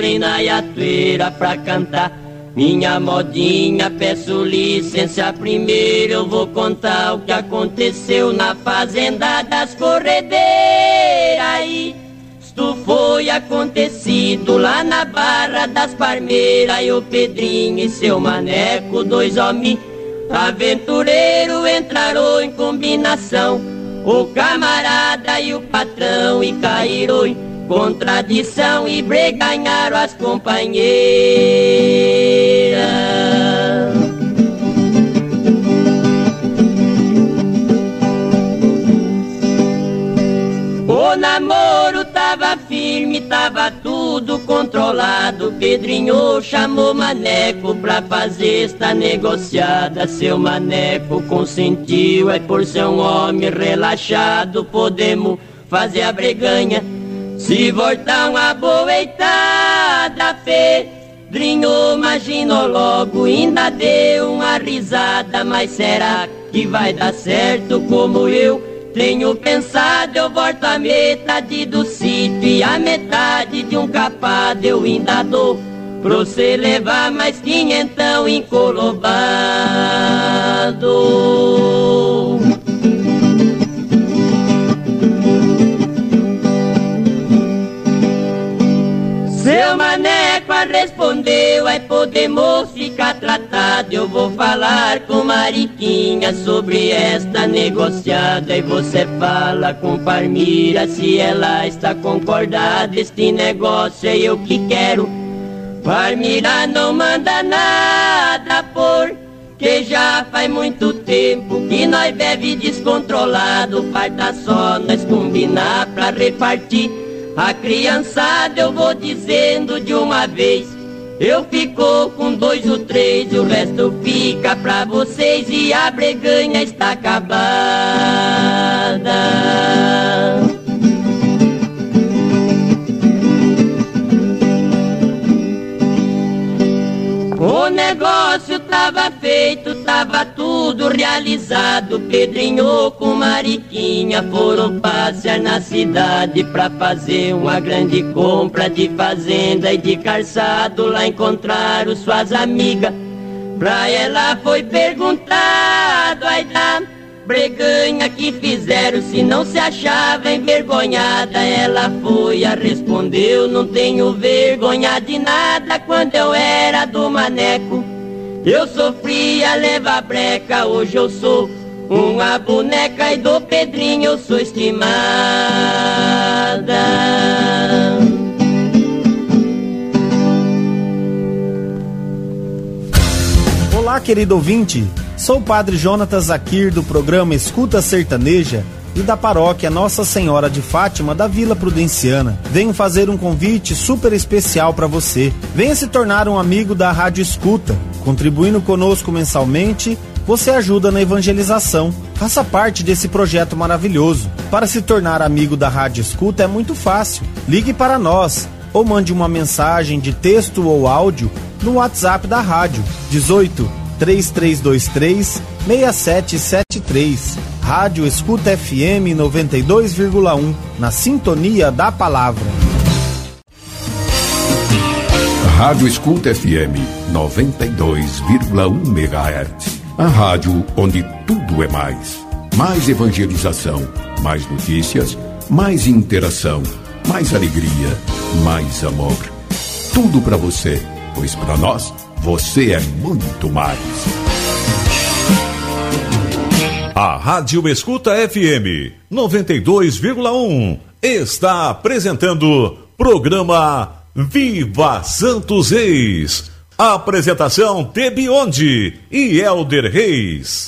e na iatueira pra cantar. Minha modinha, peço licença primeiro, eu vou contar o que aconteceu na fazenda das corredeiras. Isto foi acontecido lá na barra das Parmeiras, e o Pedrinho e seu maneco, dois homens aventureiro entraram em combinação. O camarada e o patrão e caíram em contradição e breganharam as companheiras. O namoro tava firme, tava tudo controlado. Pedrinho chamou Maneco pra fazer esta negociada. Seu Maneco consentiu, é por ser um homem relaxado. Podemos fazer a breganha se voltar uma boeitada, Pedrinho imaginou logo, ainda deu uma risada. Mas será que vai dar certo como eu tenho pensado? Eu volto a metade do sítio e a metade de um capado eu ainda dou. Pra você levar mais quinhentão encolobado. Seu maneco respondeu, aí podemos ficar tratado. Eu vou falar com Mariquinha sobre esta negociada. E você fala com Parmira se ela está concordada. Este negócio é eu que quero. Parmira não manda nada por que já faz muito tempo que nós bebe descontrolado. Falta só nós combinar pra repartir. A criançada eu vou dizendo de uma vez. Eu fico com dois ou três, o resto fica pra vocês e a breganha está acabada. O negócio tava feito, tava tudo realizado. Pedrinho com Mariquinha foram passear na cidade pra fazer uma grande compra de fazenda e de calçado. Lá encontraram suas amigas. Pra ela foi perguntado, ai da breganha que fizeram se não se achava envergonhada. Ela foi a respondeu, não tenho vergonha de nada quando eu era do maneco. Eu sofria levar breca, hoje eu sou uma boneca e do Pedrinho eu sou estimada. Olá, querido ouvinte. Sou o Padre Jonatas Zakir do programa Escuta Sertaneja e da paróquia Nossa Senhora de Fátima da Vila Prudenciana. Venho fazer um convite super especial para você. Venha se tornar um amigo da Rádio Escuta. Contribuindo conosco mensalmente, você ajuda na evangelização. Faça parte desse projeto maravilhoso. Para se tornar amigo da Rádio Escuta é muito fácil. Ligue para nós ou mande uma mensagem de texto ou áudio no WhatsApp da rádio 18 3323 6773. Rádio Escuta FM 92,1 na sintonia da palavra. Rádio Escuta FM 92,1 MHz. A rádio onde tudo é mais. Mais evangelização, mais notícias, mais interação, mais alegria, mais amor. Tudo para você, pois para nós você é muito mais. A Rádio Escuta FM 92,1 está apresentando programa Viva Santos Reis. Apresentação Tebionde e Elder Reis.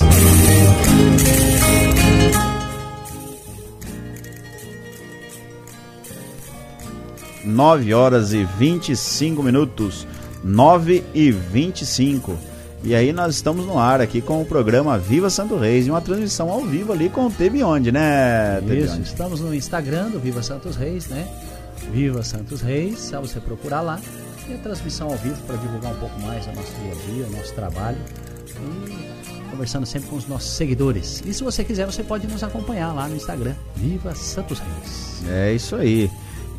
Nove horas e 25 minutos. 9 e 25 e aí nós estamos no ar aqui com o programa Viva Santo Reis e uma transmissão ao vivo ali com o Tebionde, né? Isso, estamos no Instagram do Viva Santos Reis, né? Viva Santos Reis, só você procurar lá. E a transmissão ao vivo para divulgar um pouco mais o nosso dia a dia, o nosso trabalho. E conversando sempre com os nossos seguidores. E se você quiser, você pode nos acompanhar lá no Instagram, Viva Santos Reis. É isso aí.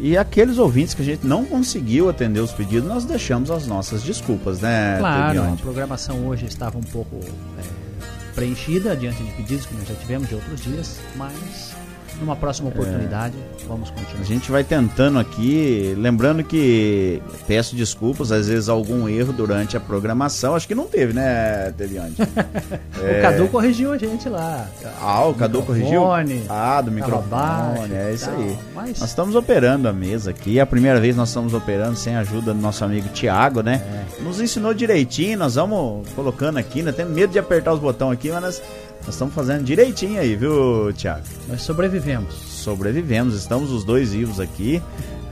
E aqueles ouvintes que a gente não conseguiu atender os pedidos, nós deixamos as nossas desculpas, né? Claro, Tebione? a programação hoje estava um pouco é, preenchida diante de pedidos que nós já tivemos de outros dias, mas numa próxima oportunidade vamos continuar. A gente vai tentando aqui, lembrando que peço desculpas, às vezes algum erro durante a programação, acho que não teve, né, Tebione? O Cadu corrigiu a gente lá. Ah, o Cadu corrigiu? Ah, do microfone, baixo é isso tal, aí. mas- Nós estamos operando a mesa aqui, é a primeira vez nós estamos operando sem a ajuda do nosso amigo Tiago, né? É. Nos ensinou direitinho, nós vamos colocando aqui, né? Temos medo de apertar os botões aqui, mas nós, nós estamos fazendo direitinho aí, viu, Tiago? Nós sobrevivemos. Sobrevivemos, estamos os dois vivos aqui.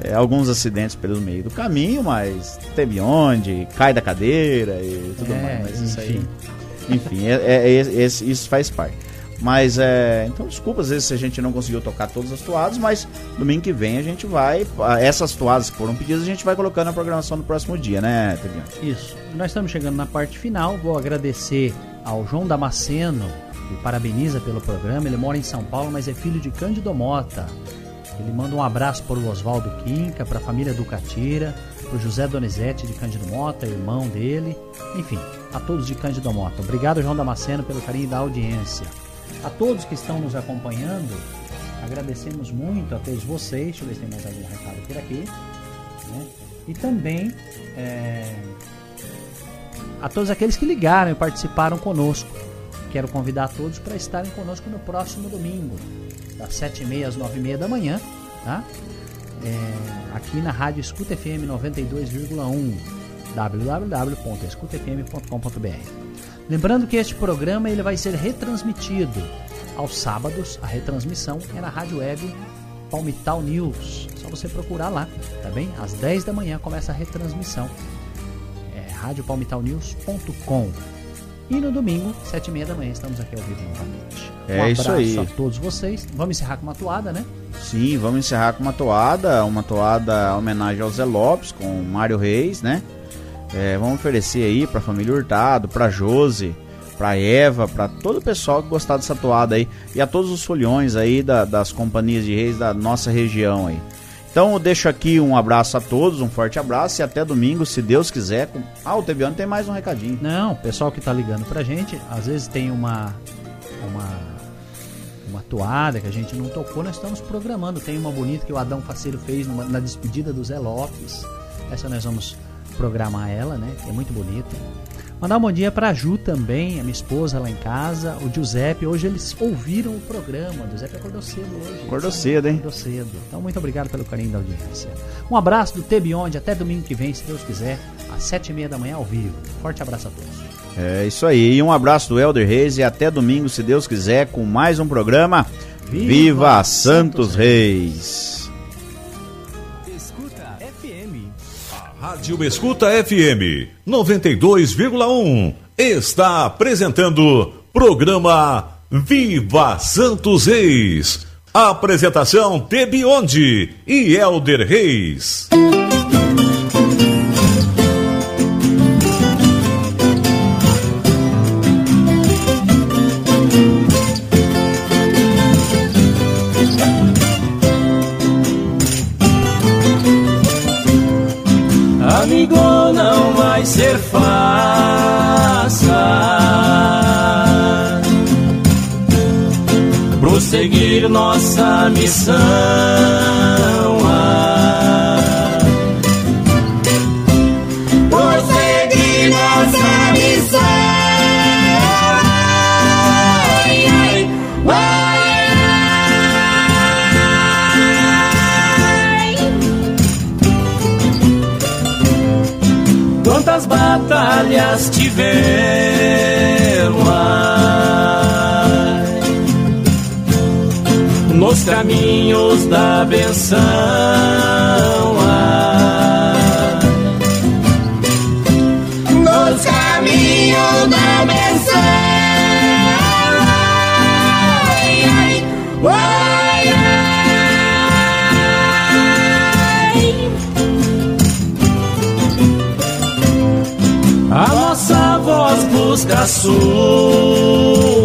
É, alguns acidentes pelo meio do caminho, mas teve onde, cai da cadeira e tudo É, mais. Mas isso aí. enfim. Enfim, é, é- é- isso faz parte. Mas é. Então, desculpa às vezes se a gente não conseguiu tocar todas as toadas, mas domingo que vem a gente vai. Essas toadas que foram pedidas, a gente vai colocando na programação do próximo dia, né, Tebiano? Isso. Nós estamos chegando na parte final. Vou agradecer ao João Damasceno, que parabeniza pelo programa. Ele mora em São Paulo, mas é filho de Cândido Mota. Ele manda um abraço para o Oswaldo Quinca, para a família Ducatira, para o José Donizete de Cândido Mota, irmão dele. Enfim, a todos de Cândido Mota. Obrigado, João Damasceno, pelo carinho da audiência. A todos que estão nos acompanhando, agradecemos muito a todos vocês. Deixa eu ver se tem mais algum recado por aqui. né? E também é, a todos aqueles que ligaram e participaram conosco. Quero convidar todos para estarem conosco no próximo domingo, das 7h30 às 9h30 da manhã, tá? É, aqui na Rádio Escuta FM 92,1 www.escutafm.com.br. Lembrando que este programa ele vai ser retransmitido aos sábados. A retransmissão é na Rádio Web Palmital News. Só você procurar lá, tá bem? Às 10 da manhã começa a retransmissão. É radiopalmitalnews.com. E no domingo, 7 e meia da manhã, estamos aqui ao vivo novamente. É um isso abraço aí. a todos vocês. Vamos encerrar com uma toada, né? Sim, vamos encerrar com uma toada, uma toada em homenagem ao Zé Lopes, com o Mário Reis, né? É, vamos oferecer aí pra família Hurtado, pra Jose, pra Eva, pra todo o pessoal que gostar dessa toada aí e a todos os folhões aí da- das companhias de reis da nossa região aí. Então eu deixo aqui um abraço a todos, um forte abraço e até domingo, se Deus quiser. com- Ah, o Tebiano tem mais um recadinho. Não, o pessoal que tá ligando pra gente, às vezes tem uma uma uma toada que a gente não tocou, nós estamos programando. Tem uma bonita que o Adão Faceiro fez numa- na despedida do Zé Lopes. Essa nós vamos programar ela, né? É muito bonita. Mandar um bom dia pra Ju também, a minha esposa lá em casa, o Giuseppe. Hoje eles ouviram o programa. O Giuseppe acordou cedo hoje. Acordou cedo, hein? Acordou cedo. Então, muito obrigado pelo carinho da audiência. Um abraço do Tebionde até domingo que vem, se Deus quiser, às sete e meia da manhã ao vivo. Forte abraço a todos. É isso aí. E um abraço do Elder Reis e até domingo, se Deus quiser, com mais um programa Viva Santos Reis! Escuta Rádio Escuta FM 92,1 está apresentando programa Viva Santos Reis. Apresentação Tebionde e Elder Reis. Ser fácil prosseguir nossa missão. Quantas batalhas tiveram ai, nos caminhos da benção? ai. Nos caminhos da benção. Voz busca a sua.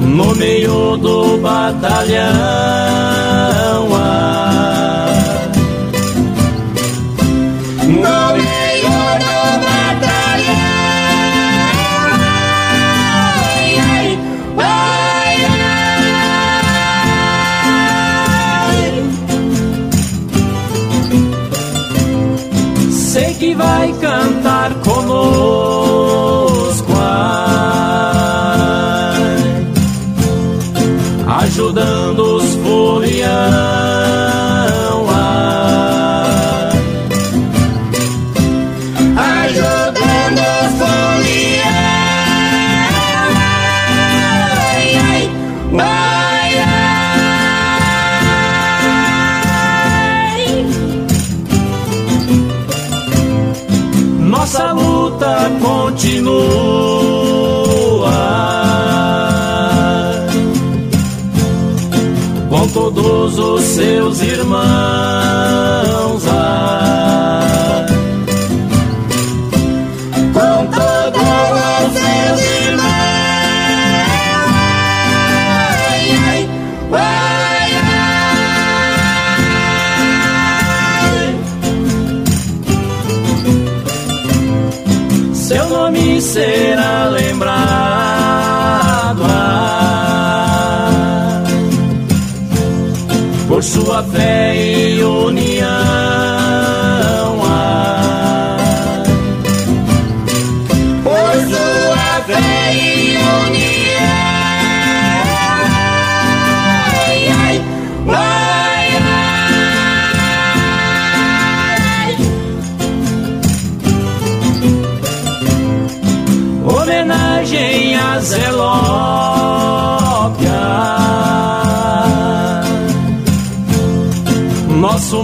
No meio do batalhão. Seus irmãos.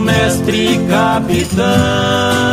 Mestre capitão.